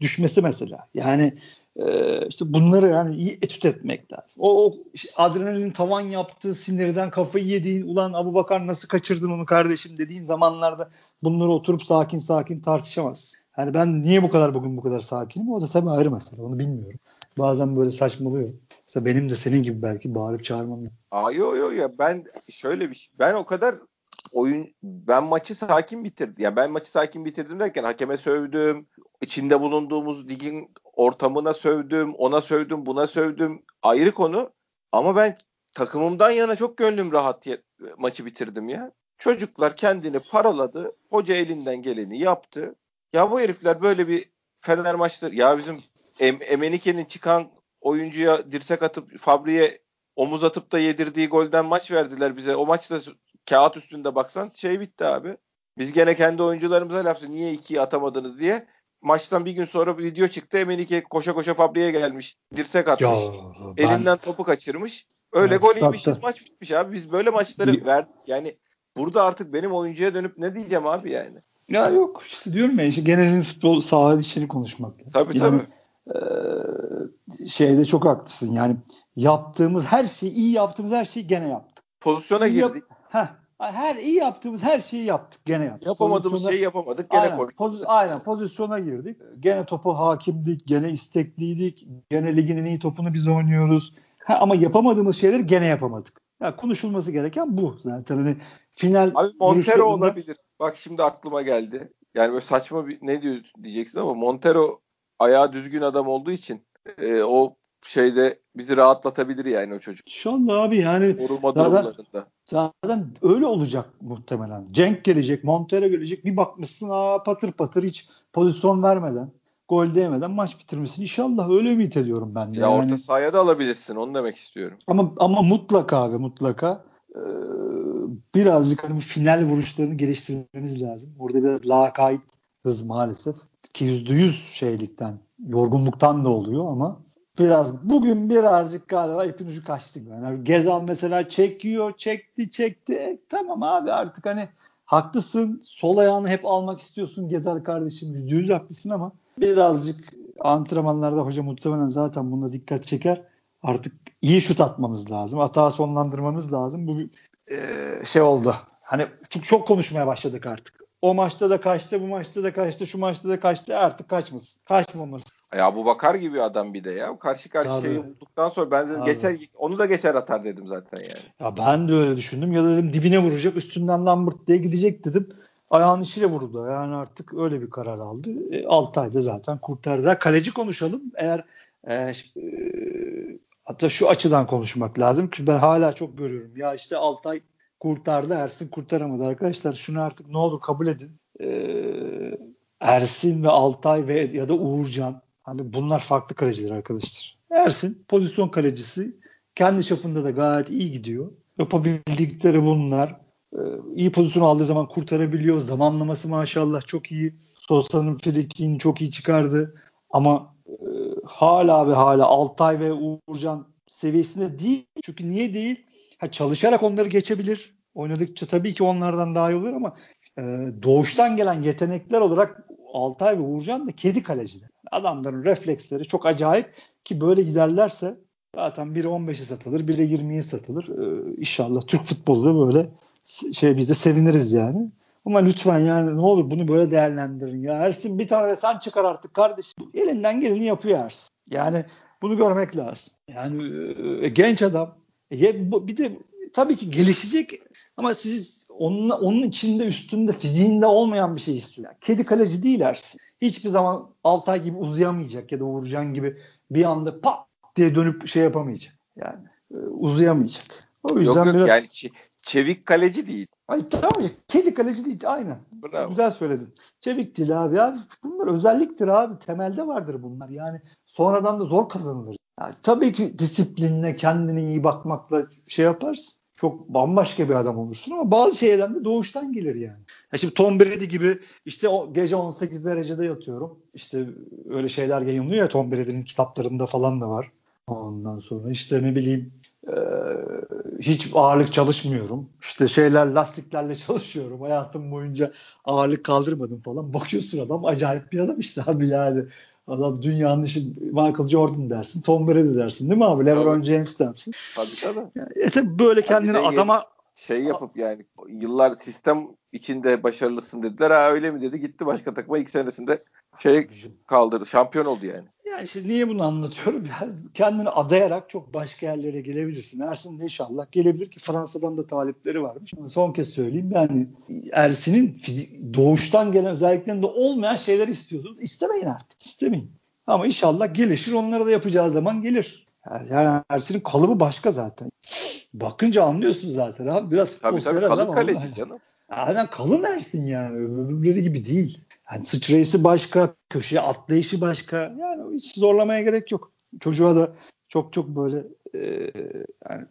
düşmesi mesela. Yani e, işte bunları yani iyi etüt etmek lazım. O, o işte adrenalin tavan yaptığı sinirden kafayı yediğin ulan Abu Bakar nasıl kaçırdın onu kardeşim dediğin zamanlarda bunları oturup sakin sakin tartışamazsın. Yani ben niye bu kadar bugün bu kadar sakinim? O da tabii ayrı mesele. Onu bilmiyorum. Bazen böyle saçmalıyorum. Mesela benim de senin gibi belki bağırıp çağırmam. Aa yo yo ya ben şöyle bir şey. Ben o kadar oyun ben maçı sakin bitirdim. Ya ben maçı sakin bitirdim derken hakeme sövdüm. içinde bulunduğumuz ligin ortamına sövdüm, ona sövdüm, buna sövdüm. Ayrı konu. Ama ben takımımdan yana çok gönlüm rahat ye- maçı bitirdim ya. Çocuklar kendini paraladı. Hoca elinden geleni yaptı. Ya bu herifler böyle bir Fener maçları ya bizim em- Emenike'nin çıkan oyuncuya dirsek atıp Fabri'ye omuz atıp da yedirdiği golden maç verdiler bize. O maçta kağıt üstünde baksan şey bitti abi. Biz gene kendi oyuncularımıza laf söylüyoruz, niye ikiyi atamadınız diye. Maçtan bir gün sonra bir video çıktı. Emenike koşa koşa Fabri'ye gelmiş. Dirsek atmış. ben- Elinden topu kaçırmış. Öyle Evet, gol statta. yemişiz maç bitmiş abi. Biz böyle maçları Bir- verdik. Yani burada artık benim oyuncuya dönüp ne diyeceğim abi yani. Ya yok işte diyorum ya işte genelin futbol saha içini konuşmak. Tabii Yani, tabii. Eee, şeyde çok haklısın. Yani yaptığımız her şeyi iyi yaptığımız her şeyi gene yaptık. Pozisyona İyi yap- girdik. Heh, her iyi yaptığımız her şeyi yaptık gene yaptık. Yapamadığımız Pozisyona- şeyi yapamadık. Gene aynen, koyduk. poz- aynen pozisyona girdik. Gene topu hakimdik, gene istekliydik. Gene ligin en iyi topunu biz oynuyoruz. Ha, ama yapamadığımız şeyleri gene yapamadık. Ya konuşulması gereken bu zaten. Hani final Abi Montero olabilir. Bak şimdi aklıma geldi. Yani böyle saçma bir ne diyor diyeceksin ama Montero ayağı düzgün adam olduğu için e, o şeyde bizi rahatlatabilir yani o çocuk. İnşallah abi yani Koruma Zaten-. Zaten öyle olacak muhtemelen. Cenk gelecek, Montero gelecek. Bir bakmışsın aa patır patır hiç pozisyon vermeden, gol değmeden maç bitirmesini inşallah öyle ümit ediyorum ben de. Ya yani. orta sahaya da alabilirsin onu demek istiyorum. Ama ama mutlaka abi mutlaka e, birazcık hani final vuruşlarını geliştirmemiz lazım. Orada biraz lakayt hız maalesef ki yüzde yüz şeylikten, yorgunluktan da oluyor ama biraz bugün birazcık galiba ipin ucu kaçtı. Yani Gezal mesela çekiyor, çekti, çekti. E, tamam abi artık hani haklısın. Sol ayağını hep almak istiyorsun Gezal kardeşim. Yüzde yüz haklısın ama birazcık antrenmanlarda hoca muhtemelen zaten buna dikkat çeker. Artık iyi şut atmamız lazım. Hata sonlandırmamız lazım. Bu e, şey oldu. Hani çok, çok konuşmaya başladık artık. O maçta da kaçtı, bu maçta da kaçtı, şu maçta da kaçtı. Artık kaçmasın. Kaçmaması. Ya bu Bakar gibi adam bir de ya. Karşı karşıya Tabii. olduktan sonra ben dedim Tabii. geçer onu da geçer atar dedim zaten yani. Ya ben de öyle düşündüm. Ya da dedim dibine vuracak, üstünden Lambert diye gidecek dedim. Ayağın içiyle vurdu. Yani artık öyle bir karar aldı. E, Altay'da zaten kurtardı. Kaleci konuşalım. Eğer e, e, hatta şu açıdan konuşmak lazım. Çünkü ben hala çok görüyorum. Ya işte Altay kurtardı, Ersin kurtaramadı. Arkadaşlar şunu artık ne olur kabul edin. E, Ersin ve Altay ve ya da Uğurcan hani bunlar farklı kaleciler arkadaşlar. Ersin pozisyon kalecisi kendi çapında da gayet iyi gidiyor. Yapabildikleri bunlar. Ee, iyi pozisyon aldığı zaman kurtarabiliyor. Zamanlaması maşallah çok iyi. Sosa'nın frikini çok iyi çıkardı. Ama e, hala ve hala Altay ve Uğurcan seviyesinde değil. Çünkü niye değil? Ha, çalışarak onları geçebilir. Oynadıkça tabii ki onlardan daha iyi olur ama e, doğuştan gelen yetenekler olarak Altay ve Uğurcan da kedi kaleciler. Adamların refleksleri çok acayip ki böyle giderlerse zaten biri 15'e satılır, biri 20'ye satılır. Ee, inşallah Türk futbolu da böyle şey biz de seviniriz yani. Ama lütfen yani ne olur bunu böyle değerlendirin ya. Ersin bir tane sen çıkar artık kardeşim. Elinden geleni yapıyor Ersin. Yani bunu görmek lazım. Yani e, genç adam. Ye- bu- bir de tabii ki gelişecek ama siz onun, onun içinde üstünde fiziğinde olmayan bir şey istiyor. Kedi kaleci değil Ersin. Hiçbir zaman Altay gibi uzayamayacak ya da Uğurcan gibi bir anda pat diye dönüp şey yapamayacak. Yani e, uzayamayacak. O Yok yüzden yok biraz yani çe- çevik kaleci değil. Ay tamam ya kedi kaleci değil aynen. Bravo. Güzel söyledin. Çevik değil abi. abi. Bunlar özelliktir abi. Temelde vardır bunlar. Yani sonradan da zor kazanılır. Yani tabii ki disiplinle kendine iyi bakmakla şey yaparsın. Çok bambaşka bir adam olursun ama bazı şeylerden de doğuştan gelir yani. Ya şimdi Tom Brady gibi işte o gece 18 derecede yatıyorum. İşte öyle şeyler yayınlıyor ya Tom Brady'nin kitaplarında falan da var. Ondan sonra işte ne bileyim hiç ağırlık çalışmıyorum. İşte şeyler lastiklerle çalışıyorum. Hayatım boyunca ağırlık kaldırmadım falan. Bakıyorsun adam acayip bir adam işte abi yani. Adam dünyanın işi Michael Jordan dersin, Tom Brady dersin değil mi abi? LeBron tabii. James dersin. Tabii tabii. Yani, e tabii böyle kendini adama şey yapıp yani yıllar sistem içinde başarılısın dediler. Ha öyle mi dedi. Gitti başka takıma ilk senesinde şey kaldırdı. Şampiyon oldu yani. Ya işte niye bunu anlatıyorum? Yani kendini adayarak çok başka yerlere gelebilirsin. Ersin de inşallah gelebilir ki Fransa'dan da talipleri varmış. Son kez söyleyeyim yani Ersin'in fizik, doğuştan gelen özelliklerinde olmayan şeyler istiyorsunuz. İstemeyin artık. İstemeyin. Ama inşallah gelişir. Onlara da yapacağı zaman gelir. Yani Ersin'in kalıbı başka zaten. Bakınca anlıyorsun zaten abi. Biraz tabii tabii kalın kaleci canım. Aynen kalın Ersin yani. Öbürleri gibi değil. Yani sıçrayışı başka, köşeye atlayışı başka. Yani hiç zorlamaya gerek yok. Çocuğa da çok çok böyle e, yani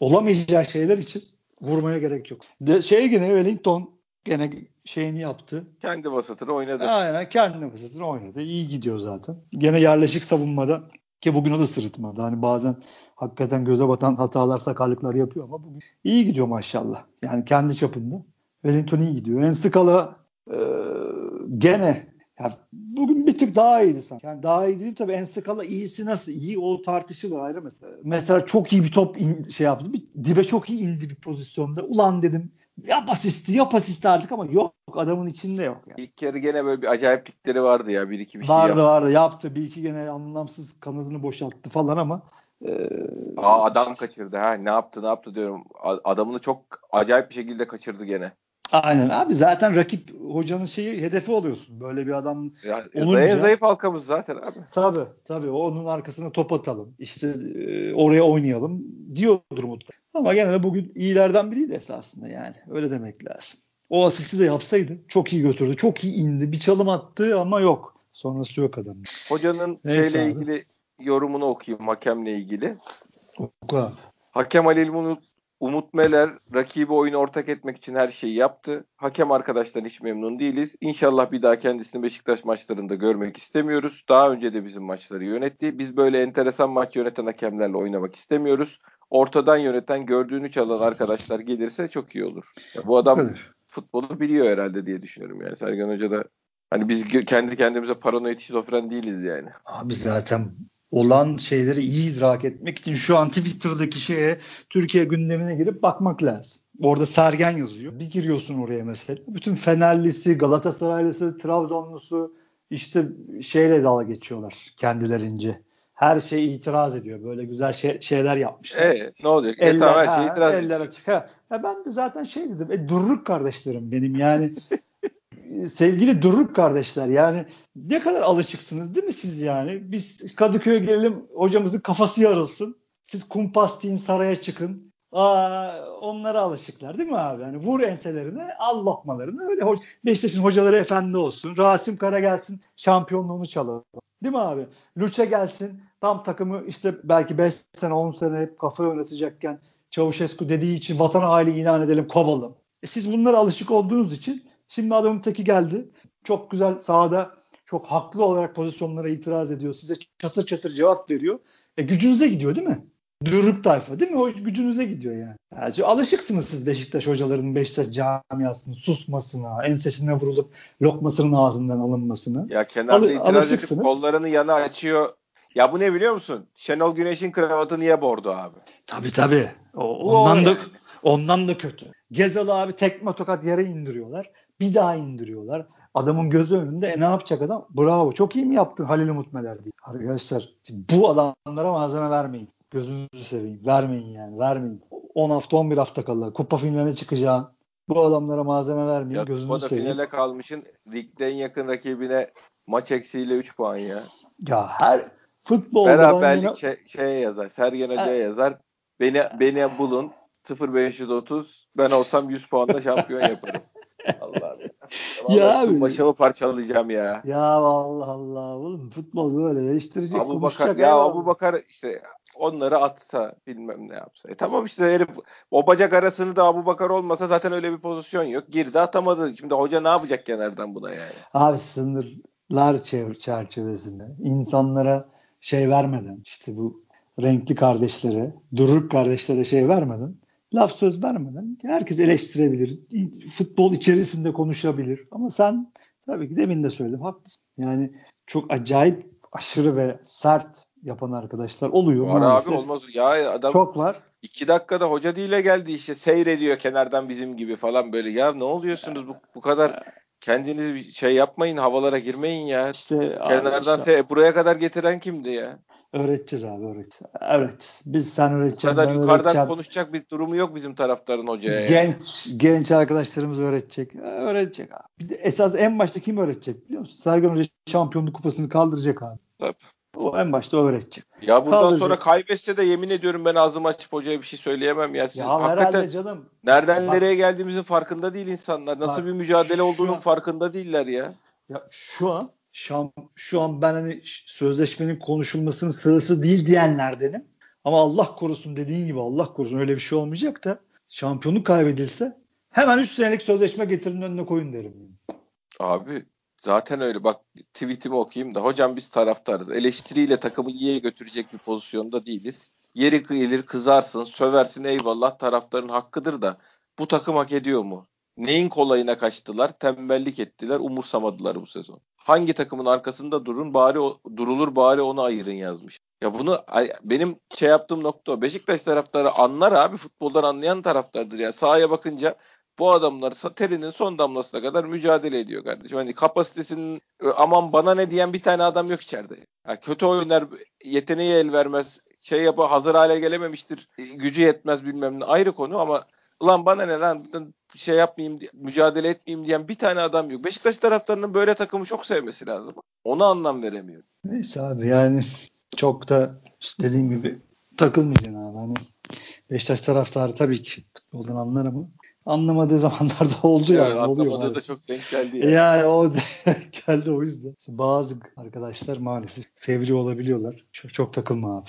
olamayacağı şeyler için vurmaya gerek yok. De, şey gene Wellington gene şeyini yaptı. Kendi vasatını oynadı. Aynen kendi vasatını oynadı. İyi gidiyor zaten. Gene yerleşik savunmada ki bugün o da sırıtmadı. Hani bazen hakikaten göze batan hatalar, sakarlıklar yapıyor ama bugün iyi gidiyor maşallah. Yani kendi çapında. Wellington iyi gidiyor. Enskala e, gene ya bugün bir tık daha iyiydi sanki. Yani daha iyi değil tabii Enskala iyisi nasıl iyi o tartışılır ayrı mesela. Mesela çok iyi bir top in, şey yaptı. Bir, dibe çok iyi indi bir pozisyonda. Ulan dedim yap asisti yap asisti artık ama yok adamın içinde yok. Yani. İlk kere gene böyle bir acayiplikleri vardı ya bir iki bir şey vardı, yaptı. Vardı yaptı bir iki gene anlamsız kanadını boşalttı falan ama ee, Aa, adam işte. kaçırdı ha ne yaptı ne yaptı diyorum adamını çok acayip bir şekilde kaçırdı gene. Aynen abi zaten rakip hocanın şeyi hedefi oluyorsun. Böyle bir adam ya, olunca. En zayıf halkamız zaten abi. Tabii tabii onun arkasına top atalım. İşte e, oraya oynayalım diyordur mutlaka. Ama gene de bugün iyilerden biriydi esasında yani. Öyle demek lazım. O asisti de yapsaydı çok iyi götürdü. Çok iyi indi. Bir çalım attı ama yok. Sonrası yok adamın. Hocanın Neyse şeyle abi. ilgili yorumunu okuyayım hakemle ilgili. Oku abi. Hakem Halil Umut, Umut Meler rakibi oyunu ortak etmek için her şeyi yaptı. Hakem arkadaştan hiç memnun değiliz. İnşallah bir daha kendisini Beşiktaş maçlarında görmek istemiyoruz. Daha önce de bizim maçları yönetti. Biz böyle enteresan maç yöneten hakemlerle oynamak istemiyoruz. Ortadan yöneten gördüğünü çalan arkadaşlar gelirse çok iyi olur. Ya bu adam futbolu biliyor herhalde diye düşünüyorum yani. Sergen Hoca da hani biz kendi kendimize paranoid şizofren değiliz yani. Abi zaten olan şeyleri iyi idrak etmek için şu an Twitter'daki şeye Türkiye gündemine girip bakmak lazım. Orada Sergen yazıyor. Bir giriyorsun oraya mesela. Bütün Fenerlisi, Galatasaraylısı, Trabzonlusu işte şeyle dalga geçiyorlar kendilerince. Her şey itiraz ediyor. Böyle güzel şey, şeyler yapmışlar. E, ne olacak? Eller, tamam, her şey itiraz Eller açık. Ha. Ya ben de zaten şey dedim. E, durruk kardeşlerim benim yani. [LAUGHS] sevgili Durruk kardeşler yani ne kadar alışıksınız değil mi siz yani? Biz Kadıköy'e gelelim hocamızın kafası yarılsın. Siz kumpastiğin saraya çıkın. Aa, onlara alışıklar değil mi abi? Yani vur enselerine al lokmalarını. Öyle ho- Beşiktaş'ın hocaları efendi olsun. Rasim Kara gelsin şampiyonluğunu çalalım. Değil mi abi? Lüçe gelsin tam takımı işte belki 5 sene 10 sene hep kafa oynatacakken Çavuşescu dediği için vatan haini ilan edelim kovalım. E siz bunlara alışık olduğunuz için Şimdi adamın teki geldi. Çok güzel sahada çok haklı olarak pozisyonlara itiraz ediyor. Size çatır çatır cevap veriyor. E gücünüze gidiyor değil mi? Dürrük tayfa değil mi? O gücünüze gidiyor yani. yani alışıksınız siz Beşiktaş hocalarının Beşiktaş camiasının susmasına, ensesine vurulup lokmasının ağzından alınmasına. Ya kenarda Al- itiraz edip kollarını yana açıyor. Ya bu ne biliyor musun? Şenol Güneş'in kravatı niye bordo abi? Tabii tabii. O, ondan da ondan da kötü. Gezalı abi tekme tokat yere indiriyorlar. Bir daha indiriyorlar. Adamın gözü önünde e ne yapacak adam? Bravo çok iyi mi yaptın Halil Umut Meler diye. Arkadaşlar bu adamlara malzeme vermeyin. Gözünüzü seveyim. Vermeyin yani vermeyin. 10 hafta 11 hafta kaldı. Kupa finaline çıkacağın. Bu adamlara malzeme vermeyin. Ya, gözünüzü seveyim. finale kalmışın ligde en yakın rakibine maç eksiğiyle 3 puan ya. Ya her futbolda beraberlik yine... şey, şeye yazar. Sergen Hoca'ya yazar. Beni beni bulun 0530 ben olsam 100 puanla şampiyon yaparım. [LAUGHS] Allah'ım [LAUGHS] ya. ya abi. Başımı parçalayacağım ya. Ya Allah Allah oğlum futbol böyle değiştirecek Abu Bakar ya Abu Bakar işte onları atsa bilmem ne yapsa. E tamam işte herif o bacak arasını da Abu Bakar olmasa zaten öyle bir pozisyon yok. Girdi atamadı. Şimdi hoca ne yapacak kenardan buna yani? Abi sınırlar çerçevesinde insanlara şey vermeden işte bu renkli kardeşlere, duruk kardeşlere şey vermeden, laf söz vermeden herkes eleştirebilir. Futbol içerisinde konuşabilir. Ama sen tabii ki demin de söyledim haklısın. Yani çok acayip aşırı ve sert yapan arkadaşlar oluyor. Var maalesef. abi olmaz. Ya adam çok var. İki dakikada hoca değil geldi işte seyrediyor kenardan bizim gibi falan böyle. Ya ne oluyorsunuz bu, bu kadar kendiniz şey yapmayın havalara girmeyin ya. İşte kenardan işte, se- buraya kadar getiren kimdi ya? Öğreteceğiz abi öğreteceğiz. Öğreteceğiz. Biz sen öğreteceksin. Bu kadar yukarıdan öğreteceğim. konuşacak bir durumu yok bizim taraftarın hocaya. Genç yani. genç arkadaşlarımız öğretecek. Öğretecek abi. Bir de esas en başta kim öğretecek biliyor musun? Sergen Hoca şampiyonluk kupasını kaldıracak abi. Tabii. O en başta öğretecek. Ya buradan Kaldıracak. sonra kaybetse de yemin ediyorum ben ağzımı açıp hocaya bir şey söyleyemem ya. Siz ya hakikaten canım. Nereden bak, nereye geldiğimizin farkında değil insanlar. Nasıl bak, bir mücadele olduğunun an, farkında değiller ya. Ya şu an şu şu an ben hani sözleşmenin konuşulmasının sırası değil diyenlerdenim. Ama Allah korusun dediğin gibi Allah korusun öyle bir şey olmayacak da şampiyonluk kaybedilse hemen 3 senelik sözleşme getirin önüne koyun derim. Abi zaten öyle bak tweetimi okuyayım da hocam biz taraftarız. Eleştiriyle takımı iyiye götürecek bir pozisyonda değiliz. Yeri gelir kızarsın söversin eyvallah taraftarın hakkıdır da bu takım hak ediyor mu? Neyin kolayına kaçtılar? Tembellik ettiler, umursamadılar bu sezon. Hangi takımın arkasında durun bari o, durulur bari onu ayırın yazmış. Ya bunu benim şey yaptığım nokta o. Beşiktaş taraftarı anlar abi futboldan anlayan taraftardır. Yani sahaya bakınca bu adamlar terinin son damlasına kadar mücadele ediyor kardeşim. Hani kapasitesinin aman bana ne diyen bir tane adam yok içeride. Yani kötü oyunlar yeteneği el vermez. Şey yapı hazır hale gelememiştir. Gücü yetmez bilmem ne ayrı konu ama ulan bana ne lan şey yapmayayım, mücadele etmeyeyim diyen bir tane adam yok. Beşiktaş taraftarının böyle takımı çok sevmesi lazım. Ona anlam veremiyor. Neyse abi yani çok da işte dediğim gibi takılmayacaksın abi. Hani Beşiktaş taraftarı tabii ki futboldan anlar ama anlamadığı zamanlarda [LAUGHS] oldu yani. yani oluyor anlamadığı da çok denk geldi. Yani, yani o [LAUGHS] geldi o yüzden. Bazı arkadaşlar maalesef fevri olabiliyorlar. Çok, çok takılma abi.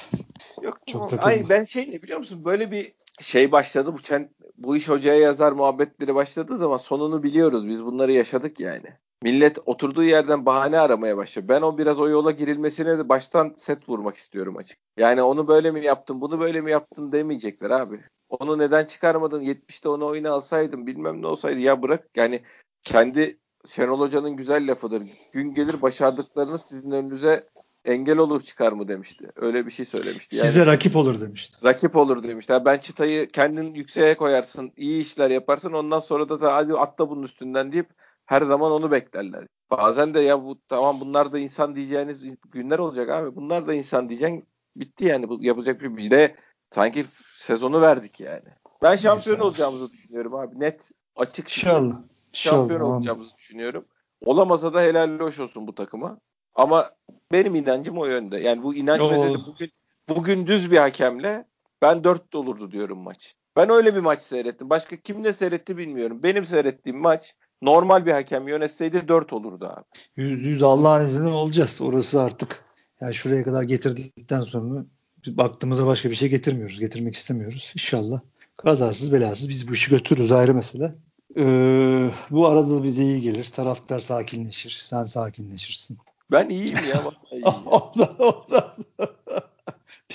Yok çok takılma. Ay ben şey ne biliyor musun? Böyle bir şey başladı bu çen, bu iş hocaya yazar muhabbetleri başladığı zaman sonunu biliyoruz. Biz bunları yaşadık yani. Millet oturduğu yerden bahane aramaya başlıyor. Ben o biraz o yola girilmesine de baştan set vurmak istiyorum açık. Yani onu böyle mi yaptın, bunu böyle mi yaptın demeyecekler abi. Onu neden çıkarmadın? 70'te onu oyuna alsaydın bilmem ne olsaydı. Ya bırak yani kendi Şenol Hoca'nın güzel lafıdır. Gün gelir başardıklarınız sizin önünüze engel olur çıkar mı demişti. Öyle bir şey söylemişti. Yani, Size rakip olur demişti. Rakip olur demişti. Yani ben çıtayı kendin yükseğe koyarsın, iyi işler yaparsın ondan sonra da hadi atla bunun üstünden deyip her zaman onu beklerler. Bazen de ya bu tamam bunlar da insan diyeceğiniz günler olacak abi. Bunlar da insan diyeceksin. Bitti yani. Bu yapacak bir bir de sanki sezonu verdik yani. Ben şampiyon İnşallah. olacağımızı düşünüyorum abi. Net açık. İnşallah. Şampiyon İnşallah. olacağımızı düşünüyorum. Olamasa da helal hoş olsun bu takıma. Ama benim inancım o yönde. Yani bu inanç meselesi bugün bugün düz bir hakemle ben 4 olurdu diyorum maç. Ben öyle bir maç seyrettim. Başka kimle seyretti bilmiyorum. Benim seyrettiğim maç normal bir hakem yönetseydi 4 olurdu abi. Yüz yüz Allah'ın izniyle olacağız. Orası artık yani şuraya kadar getirdikten sonra baktığımızda başka bir şey getirmiyoruz. Getirmek istemiyoruz. İnşallah kazasız belasız biz bu işi götürürüz ayrı mesele. Ee, bu arada bize iyi gelir. Taraftar sakinleşir. Sen sakinleşirsin. Ben iyiyim ya. Iyiyim. [LAUGHS] ondan, ondan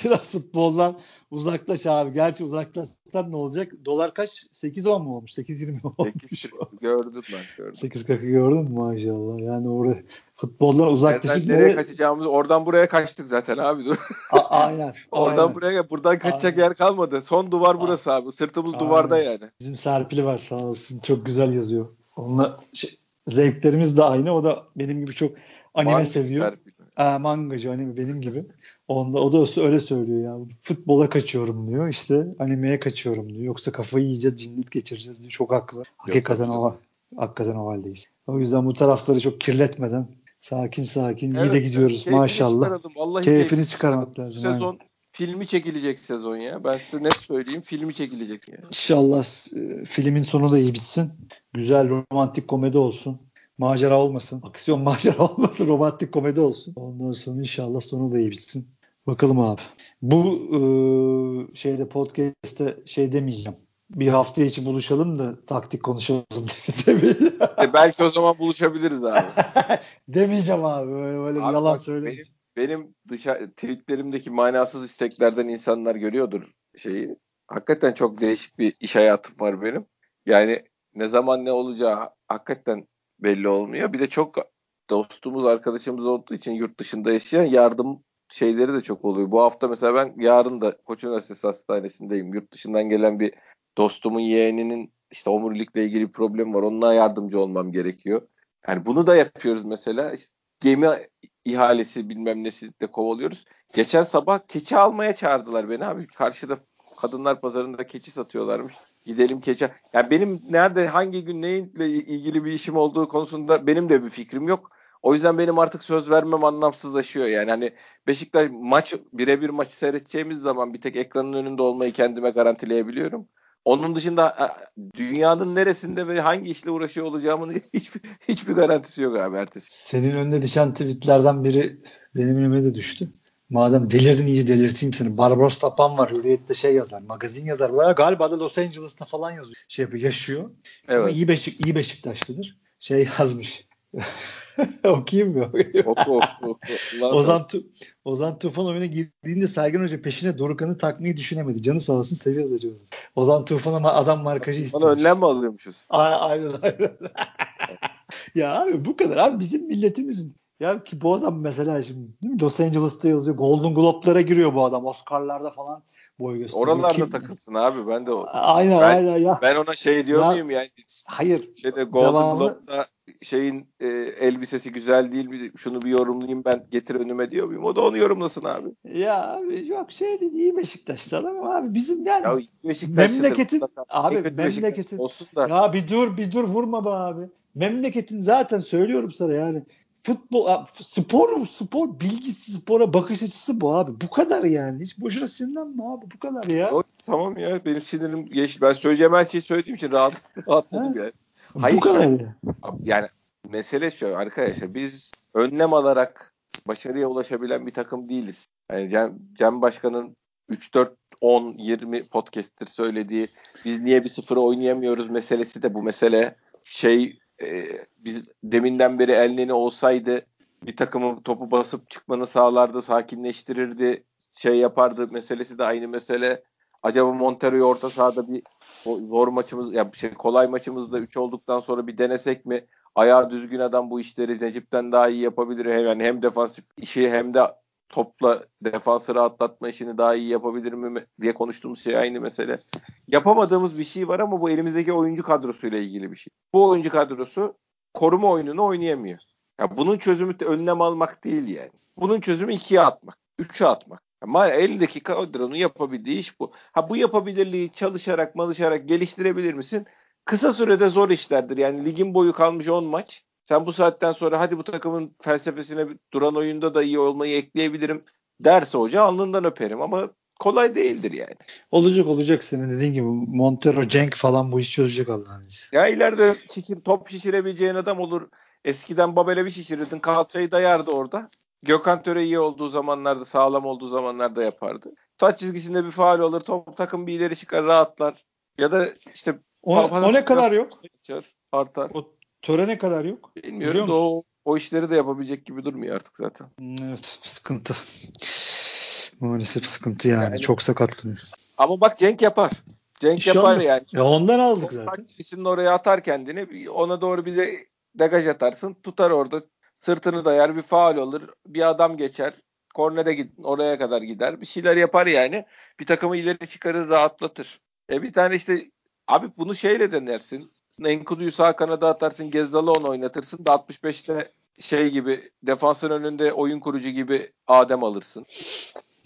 biraz futboldan uzaklaş abi. Gerçi uzaklaşsan ne olacak? Dolar kaç? 8-10 mu olmuş? 8-20 mi olmuş? 8 gördüm ben gördüm. 8-40'ı gördün mü maşallah? Yani orada futboldan uzaklaşıp nereye kaçacağımızı oradan buraya kaçtık zaten abi. A- aynen. [LAUGHS] oradan aynen. buraya buradan kaçacak aynen. yer kalmadı. Son duvar burası abi. Sırtımız aynen. duvarda yani. Bizim Serpil'i var sağ olsun. Çok güzel yazıyor. Onunla şey, zevklerimiz de aynı. O da benim gibi çok anime Manga seviyor. Mangacı anime benim gibi. Onda, o da öyle söylüyor ya. Futbola kaçıyorum diyor. İşte animeye kaçıyorum diyor. Yoksa kafayı yiyeceğiz, cinnet geçireceğiz diyor. Çok haklı. Hakikaten o, hakikaten o haldeyiz. O yüzden bu tarafları çok kirletmeden sakin sakin evet, iyi de gidiyoruz evet. maşallah. Keyfini, keyfini çıkarmak lazım. Sezon aynen. filmi çekilecek sezon ya. Ben size net söyleyeyim filmi çekilecek. Yani. İnşallah e, filmin sonu da iyi bitsin. Güzel romantik komedi olsun macera olmasın. Aksiyon [LAUGHS] macera olmasın. Romantik komedi olsun. Ondan sonra inşallah sonu da iyi bitsin. Bakalım abi. Bu e, şeyde podcast'te şey demeyeceğim. Bir hafta içi buluşalım da taktik konuşalım [LAUGHS] demeyeceğim. E belki o zaman buluşabiliriz abi. [LAUGHS] demeyeceğim abi. Böyle, böyle Abi yalan bak, söylemeyeceğim. Benim, benim dışarı tweetlerimdeki manasız isteklerden insanlar görüyordur şeyi. Hakikaten çok değişik bir iş hayatım var benim. Yani ne zaman ne olacağı hakikaten belli olmuyor. Bir de çok dostumuz, arkadaşımız olduğu için yurt dışında yaşayan yardım şeyleri de çok oluyor. Bu hafta mesela ben yarın da Koç Üniversitesi Hastanesi'ndeyim. Yurt dışından gelen bir dostumun yeğeninin işte omurilikle ilgili bir problem var. Onunla yardımcı olmam gerekiyor. Yani bunu da yapıyoruz mesela. İşte gemi ihalesi bilmem nesi de kovalıyoruz. Geçen sabah keçi almaya çağırdılar beni abi. Karşıda kadınlar pazarında keçi satıyorlarmış. Gidelim keçi. Yani benim nerede hangi gün neyle ilgili bir işim olduğu konusunda benim de bir fikrim yok. O yüzden benim artık söz vermem anlamsızlaşıyor. Yani hani Beşiktaş maç birebir maçı seyredeceğimiz zaman bir tek ekranın önünde olmayı kendime garantileyebiliyorum. Onun dışında dünyanın neresinde ve hangi işle uğraşıyor olacağımın [LAUGHS] hiçbir, hiçbir garantisi yok abi ertesi. Senin önüne düşen tweetlerden biri benim önüme de düştü. Madem delirdin iyice delirteyim seni. Barbaros Tapan var. Hürriyet'te şey yazar. Magazin yazar. Var. Galiba da Los Angeles'ta falan yazıyor. Şey yapıyor. Yaşıyor. Evet. Ama iyi, Beşik, iyi Beşiktaşlıdır. Şey yazmış. [LAUGHS] Okuyayım mı? oku oku. [LAUGHS] Ozan, tu Ozan Tufan oyuna girdiğinde Sergen Hoca peşine Dorukan'ı takmayı düşünemedi. Canı sağ olsun seviyoruz hocam. Ozan Tufan ama adam markajı istiyor. Bana önlem mi alıyormuşuz? Aynen aynen. [LAUGHS] ya abi bu kadar abi bizim milletimizin ya ki bu adam mesela şimdi değil mi? Los Angeles'ta yazıyor. Golden Globe'lara giriyor bu adam. Oscar'larda falan boy gösteriyor. Oralarda Kim? takılsın abi. Ben de o. Aynen ben, aynen ya. Ben ona şey diyor ya, muyum yani? Hayır. Şeyde Golden devamlı, Globe'da şeyin e, elbisesi güzel değil mi? Şunu bir yorumlayayım ben getir önüme diyor muyum? O da onu yorumlasın abi. Ya abi yok şey değil iyi Beşiktaş'ta ama abi bizim yani ya, memleketin abi memleketin olsun da. Ya bir dur bir dur vurma be abi. Memleketin zaten söylüyorum sana yani futbol spor spor bilgisi spora bakış açısı bu abi. Bu kadar yani. Hiç boşuna sinirlenme abi. Bu kadar ya. O, tamam ya benim sinirim geçti. Ben söyleyeceğim her şeyi söylediğim için rahat rahatladım yani. Hayır, bu kadar ya. Yani mesele şu arkadaşlar biz önlem alarak başarıya ulaşabilen bir takım değiliz. Yani Cem, Cem Başkan'ın 3 4 10 20 podcast'tir söylediği biz niye bir sıfırı oynayamıyoruz meselesi de bu mesele şey e, biz deminden beri elneni olsaydı bir takımın topu basıp çıkmanı sağlardı, sakinleştirirdi, şey yapardı meselesi de aynı mesele. Acaba Montero'yu orta sahada bir zor maçımız ya şey kolay maçımızda 3 olduktan sonra bir denesek mi? Ayağı düzgün adam bu işleri Necip'ten daha iyi yapabilir. Hem yani hem defansif işi hem de topla defansı rahatlatma işini daha iyi yapabilir mi diye konuştuğumuz şey aynı mesele. Yapamadığımız bir şey var ama bu elimizdeki oyuncu kadrosuyla ilgili bir şey. Bu oyuncu kadrosu koruma oyununu oynayamıyor. Ya bunun çözümü de önlem almak değil yani. Bunun çözümü ikiye atmak, üçe atmak. Ama elindeki kadronun yapabildiği iş bu. Ha bu yapabilirliği çalışarak, malışarak geliştirebilir misin? Kısa sürede zor işlerdir. Yani ligin boyu kalmış 10 maç. Sen bu saatten sonra hadi bu takımın felsefesine duran oyunda da iyi olmayı ekleyebilirim derse hoca alnından öperim ama kolay değildir yani. Olacak olacak senin dediğin gibi Montero, Cenk falan bu işi çözecek Allah'ın izniyle. Ya ileride şişir, top şişirebileceğin adam olur. Eskiden Babel'e bir şişirirdin kalçayı dayardı orada. Gökhan Töre iyi olduğu zamanlarda sağlam olduğu zamanlarda yapardı. Taç çizgisinde bir faal olur. Top takım bir ileri çıkar rahatlar. Ya da işte o, o ne kadar yok? Artar. O törene kadar yok. Bilmiyorum da o, o işleri de yapabilecek gibi durmuyor artık zaten. Evet sıkıntı. Maalesef sıkıntı yani. yani Çok sakatlanıyor. Ama bak Cenk yapar. Cenk İnşallah. yapar yani. Ya ondan aldık zaten. Taktisinin oraya atar kendini. Ona doğru bir de degaj atarsın. Tutar orada. Sırtını dayar. Bir faal olur. Bir adam geçer. Kornere git, oraya kadar gider. Bir şeyler yapar yani. Bir takımı ileri çıkarır, rahatlatır. E bir tane işte abi bunu şeyle denersin. Enkudu'yu sağ kanada atarsın. Gezzal'ı onu oynatırsın da 65'te şey gibi defansın önünde oyun kurucu gibi Adem alırsın.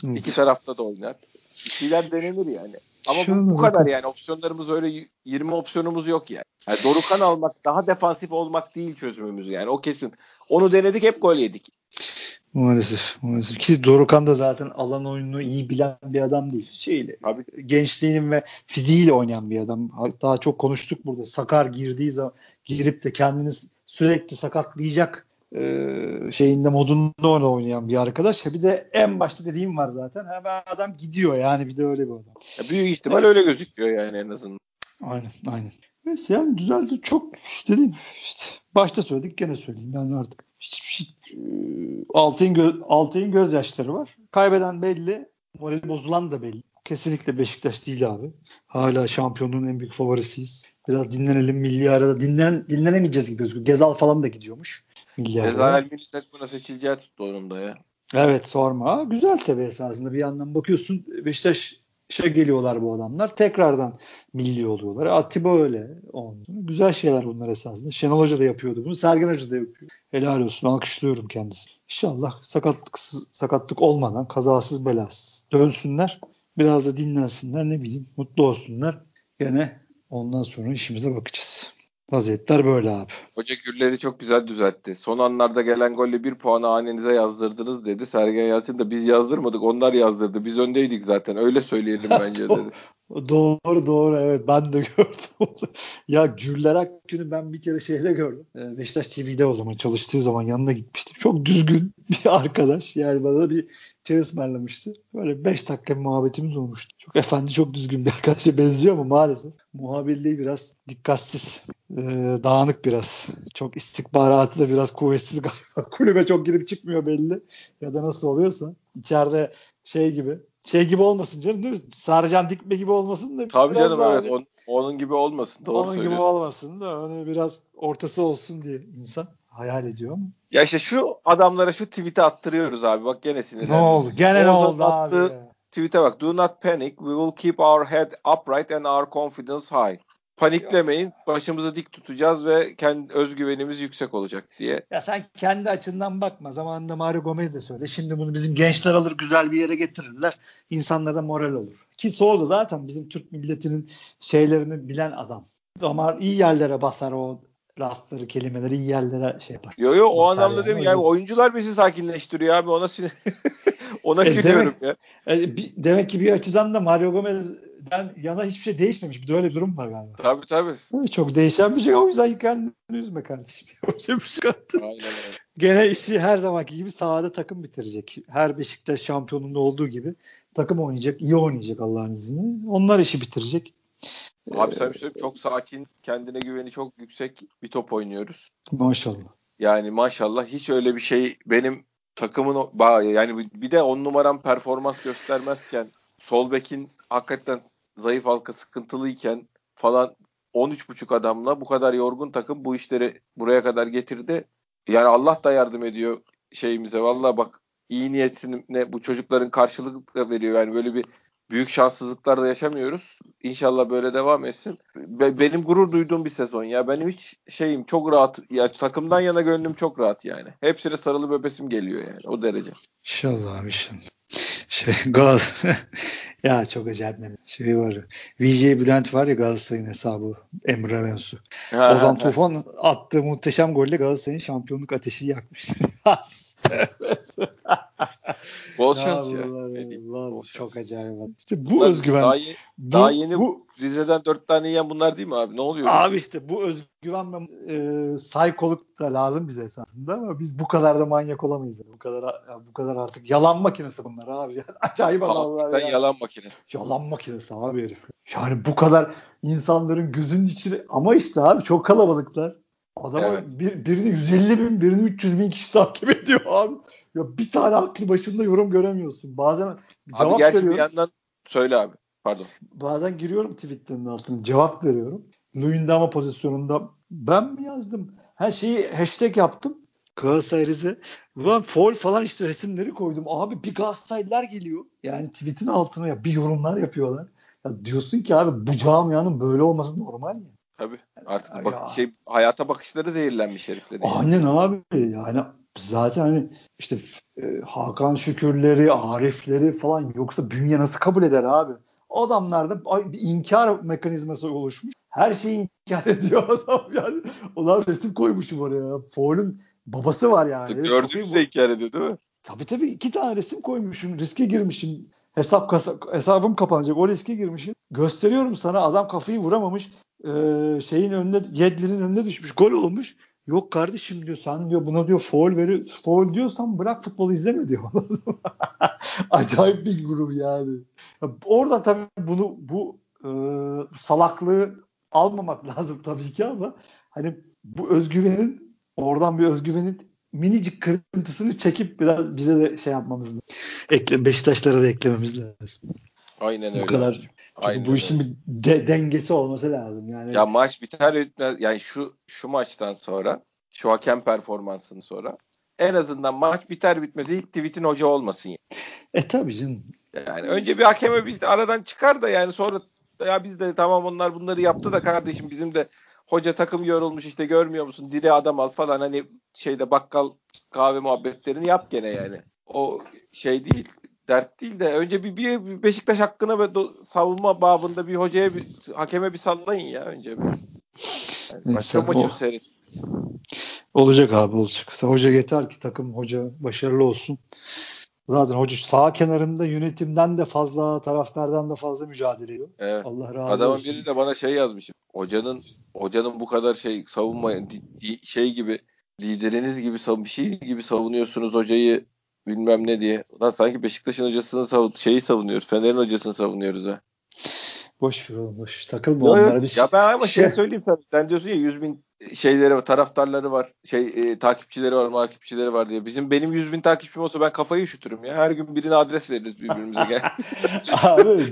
Evet. İki tarafta da oynar. Bir şeyler denenir yani. Ama bu, bu kadar yani. Opsiyonlarımız öyle 20 opsiyonumuz yok yani. yani. Dorukan almak, daha defansif olmak değil çözümümüz yani. O kesin. Onu denedik hep gol yedik. Maalesef. Maalesef. Ki Dorukan da zaten alan oyununu iyi bilen bir adam değil. Şeyle, Abi. gençliğinin ve fiziğiyle oynayan bir adam. Daha çok konuştuk burada. Sakar girdiği zaman girip de kendini sürekli sakatlayacak e, şeyinde modunda onu oynayan bir arkadaş. Bir de en başta dediğim var zaten. Hemen adam gidiyor yani bir de öyle bir adam. Ya büyük ihtimal evet. öyle gözüküyor yani en azından. Aynen aynen. Neyse yani düzeldi. Çok işte dedim işte başta söyledik gene söyleyeyim yani artık hiçbir şey Altay'ın gö Altay'ın gözyaşları var. Kaybeden belli. Morali bozulan da belli. Kesinlikle Beşiktaş değil abi. Hala şampiyonluğun en büyük favorisiyiz. Biraz dinlenelim milli arada. Dinlen, dinlenemeyeceğiz gibi gözüküyor. Gezal falan da gidiyormuş. Gezal milli takımına seçileceği tuttu ya. Evet sorma. Güzel tabii esasında bir yandan bakıyorsun Beşiktaş'a geliyorlar bu adamlar. Tekrardan milli oluyorlar. Atiba öyle. Ondan. Güzel şeyler bunlar esasında. Şenol Hoca da yapıyordu bunu. Sergen Hoca da yapıyor. Helal olsun. Alkışlıyorum kendisi. İnşallah sakatlıksız, sakatlık olmadan kazasız belasız dönsünler. Biraz da dinlensinler ne bileyim mutlu olsunlar. Gene ondan sonra işimize bakacağız. Vaziyetler böyle abi. Hoca Gürler'i çok güzel düzeltti. Son anlarda gelen golle bir puanı hanenize yazdırdınız dedi. Sergen Yalçın da biz yazdırmadık onlar yazdırdı. Biz öndeydik zaten öyle söyleyelim [LAUGHS] bence dedi. Doğru doğru evet ben de [LAUGHS] gördüm. ya Gürler Akgün'ü ben bir kere şeyde gördüm. Ee, Beşiktaş TV'de o zaman çalıştığı zaman yanına gitmiştim. Çok düzgün [LAUGHS] bir arkadaş. Yani bana da bir çay ısmarlamıştı. Böyle 5 dakika muhabbetimiz olmuştu. Çok efendi, çok düzgün bir arkadaşa benziyor ama maalesef muhabirliği biraz dikkatsiz, e, dağınık biraz. Çok istikbaratı da biraz kuvvetsiz galiba. [LAUGHS] Kulübe çok girip çıkmıyor belli. Ya da nasıl oluyorsa. içeride şey gibi şey gibi olmasın canım değil mi? Sarcan Dikme gibi olmasın da. Tabii canım evet. Hani, on, onun gibi olmasın. Doğru onun gibi olmasın da onu biraz ortası olsun diye insan hayal ediyor mu? Ya işte şu adamlara şu tweet'i attırıyoruz abi. Bak gene sinirlendim. Ne oldu? Gene ne oldu abi? Tweet'e bak. Do not panic. We will keep our head upright and our confidence high. Paniklemeyin. Başımızı dik tutacağız ve kendi özgüvenimiz yüksek olacak diye. Ya sen kendi açından bakma. Zamanında Mario Gomez de söyle. Şimdi bunu bizim gençler alır güzel bir yere getirirler. İnsanlara moral olur. Ki Souza zaten bizim Türk milletinin şeylerini bilen adam. Ama iyi yerlere basar o lafları, kelimeleri iyi yerlere şey yapar. Yo yo o anlamda yani. değil mi? Yani oyuncular bizi sakinleştiriyor abi. Ona sinir [LAUGHS] ona e, gülüyorum demek, ya. E, bir, demek ki bir açıdan da Mario Gomez'den yana hiçbir şey değişmemiş. Bir de öyle bir durum var galiba. Tabii tabii. Çok değişen bir şey. O yüzden kendini üzme kardeşim. [LAUGHS] O şey Aynen öyle. Gene işi her zamanki gibi sahada takım bitirecek. Her Beşiktaş şampiyonunda olduğu gibi takım oynayacak, iyi oynayacak Allah'ın izniyle. Onlar işi bitirecek. Abi sen bir çok sakin, kendine güveni çok yüksek bir top oynuyoruz. Maşallah. Yani maşallah hiç öyle bir şey benim takımın yani bir de on numaram performans göstermezken sol bekin hakikaten zayıf halka sıkıntılıyken falan 13.5 adamla bu kadar yorgun takım bu işleri buraya kadar getirdi. Yani Allah da yardım ediyor şeyimize. Valla bak iyi niyetine bu çocukların karşılık veriyor. Yani böyle bir büyük şanssızlıklar da yaşamıyoruz. İnşallah böyle devam etsin. Be- benim gurur duyduğum bir sezon ya. Benim hiç şeyim çok rahat. Ya takımdan yana gönlüm çok rahat yani. Hepsine sarılı öpesim geliyor yani o derece. İnşallah inşallah. Şey Gaz [LAUGHS] ya çok acayip meme. Şey var. VJ Bülent var ya Galatasaray'ın hesabı Emre Mensu. Ozan Tufan attığı muhteşem golle Galatasaray'ın şampiyonluk ateşi yakmış. [LAUGHS] [LAUGHS] Bol şans ya. Bol çok acayip. İşte bu bunlar özgüven. Daha, ye, bu, daha yeni bu, Rize'den dört tane yiyen bunlar değil mi abi? Ne oluyor? Abi işte bu özgüven ve e, saykoluk da lazım bize esasında ama biz bu kadar da manyak olamayız. Bu kadar bu kadar artık yalan makinesi bunlar abi. Yani [LAUGHS] acayip adamlar. Yani. yalan makinesi. Yalan makinesi abi herif. Yani bu kadar insanların gözünün içine ama işte abi çok kalabalıklar. Adama evet. bir, birini 150 bin, birini 300 bin kişi takip ediyor abi. Ya bir tane aklı başında yorum göremiyorsun. Bazen cevap gerçi veriyorum. bir yandan söyle abi. Pardon. Bazen giriyorum tweetlerin altına cevap veriyorum. Luyendama pozisyonunda ben mi yazdım? Her şeyi hashtag yaptım. Galatasaray Rize. Ulan foul falan işte resimleri koydum. Abi bir Galatasaraylılar geliyor. Yani tweetin altına ya bir yorumlar yapıyorlar. Ya diyorsun ki abi bu camianın böyle olması normal ya. Tabii. Artık ya. bak şey hayata bakışları zehirlenmiş heriflerin. Aynen abi. Yani zaten hani işte e, Hakan Şükürleri, Arifleri falan yoksa bünye nasıl kabul eder abi? Adamlarda bir inkar mekanizması oluşmuş. Her şeyi inkar [LAUGHS] ediyor adam yani. Ulan resim koymuşum oraya. Foul'ün babası var yani. Gördüğünüzde inkar ediyor değil mi? Tabii tabii. iki tane resim koymuşum. Riske girmişim. Hesap kasa, hesabım kapanacak. O riske girmişim. Gösteriyorum sana. Adam kafayı vuramamış. Ee, şeyin önünde Yedlin'in önünde düşmüş. Gol olmuş. Yok kardeşim diyor sen diyor buna diyor foul veri foul diyorsan bırak futbolu izleme diyor. [LAUGHS] Acayip bir grup yani. Orada tabii bunu bu e, salaklığı almamak lazım tabii ki ama hani bu özgüvenin oradan bir özgüvenin minicik kırıntısını çekip biraz bize de şey yapmamız lazım. Ekle, Beşiktaşlara da eklememiz lazım. Aynen öyle. Bu kadar. Aynen bu işin bir de, dengesi olması lazım. Yani ya maç biter yani şu şu maçtan sonra şu hakem performansını sonra en azından maç biter bitmez ilk tweetin hoca olmasın. Yani. E tabii canım. Yani önce bir hakeme bir aradan çıkar da yani sonra ya biz de tamam onlar bunları yaptı da kardeşim bizim de hoca takım yorulmuş işte görmüyor musun diri adam al falan hani şeyde bakkal kahve muhabbetlerini yap gene yani. O şey değil dert değil de önce bir, bir Beşiktaş hakkına ve savunma babında bir hocaya bir hakeme bir sallayın ya önce bir. Yani başka maçı o... seyret. Olacak abi olacak. Hoca yeter ki takım hoca başarılı olsun. Zaten hoca sağ kenarında yönetimden de fazla, taraftardan da fazla mücadele ediyor. Evet. Allah razı Adamın olsun. biri de bana şey yazmış. Hocanın hocanın bu kadar şey savunma şey gibi lideriniz gibi bir şey gibi savunuyorsunuz hocayı bilmem ne diye. Lan sanki Beşiktaş'ın hocasını savun şeyi savunuyoruz. Fener'in hocasını savunuyoruz ha. Boş ver oğlum boş. Takılma Yo, onlara. Bir ya ben ama şey, şey söyleyeyim sana. Sen diyorsun ya 100 bin şeyleri taraftarları var. Şey e, takipçileri var, takipçileri var diye. Bizim benim 100 bin takipçim olsa ben kafayı üşütürüm ya. Her gün birine adres veririz birbirimize. Gel. [LAUGHS] Abi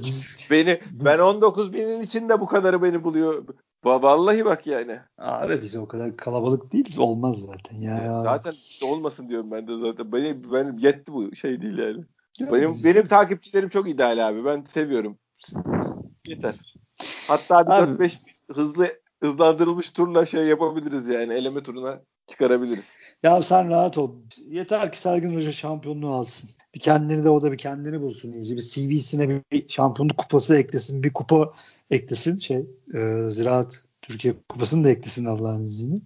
beni ben 19 binin içinde bu kadarı beni buluyor. Vallahi bak yani. Abi biz o kadar kalabalık değiliz. Olmaz zaten ya. Zaten olmasın diyorum ben de zaten. Benim, benim yetti bu şey değil yani. Ya benim biz... benim takipçilerim çok ideal abi. Ben seviyorum. Yeter. Hatta bir 4-5 hızlı hızlandırılmış turla şey yapabiliriz yani. Eleme turuna çıkarabiliriz. Ya sen rahat ol. Yeter ki Sergin Hoca şampiyonluğu alsın. Bir kendini de o da bir kendini bulsun iyice. Bir CV'sine bir şampiyonluk kupası eklesin. Bir kupa eklesin. Şey e, Ziraat Türkiye kupasını da eklesin Allah'ın izniyle.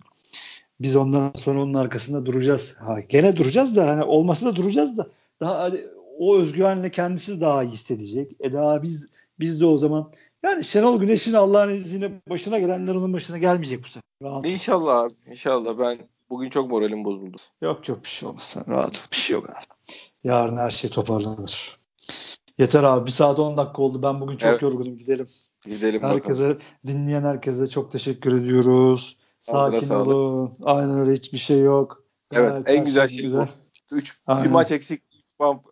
Biz ondan sonra onun arkasında duracağız. Ha, gene duracağız da hani olmasa da duracağız da daha o özgüvenle kendisi daha iyi hissedecek. E daha biz biz de o zaman yani Şenol Güneş'in Allah'ın izniyle başına gelenler onun başına gelmeyecek bu sefer. Rahat. İnşallah abi. İnşallah. Ben bugün çok moralim bozuldu. Yok çok bir şey olmaz. Rahat ol. Bir şey yok abi. Yarın her şey toparlanır. Yeter abi. Bir saat 10 dakika oldu. Ben bugün çok evet. yorgunum. Gidelim. Gidelim Herkese, bakalım. dinleyen herkese çok teşekkür ediyoruz. Sakin olun. Aynen öyle. Hiçbir şey yok. Evet. Gayet en güzel şey güzel. bu. 3 bir maç eksik.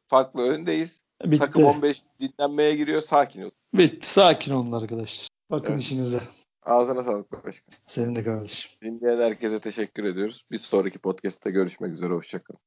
farklı öndeyiz. Bitti. Takım 15 dinlenmeye giriyor. Sakin ol. Bitti. Sakin olun arkadaşlar. Bakın evet. işinize. Ağzına sağlık başkan. Senin de kardeşim. Dinleyen herkese teşekkür ediyoruz. Bir sonraki podcast'ta görüşmek üzere. Hoşçakalın.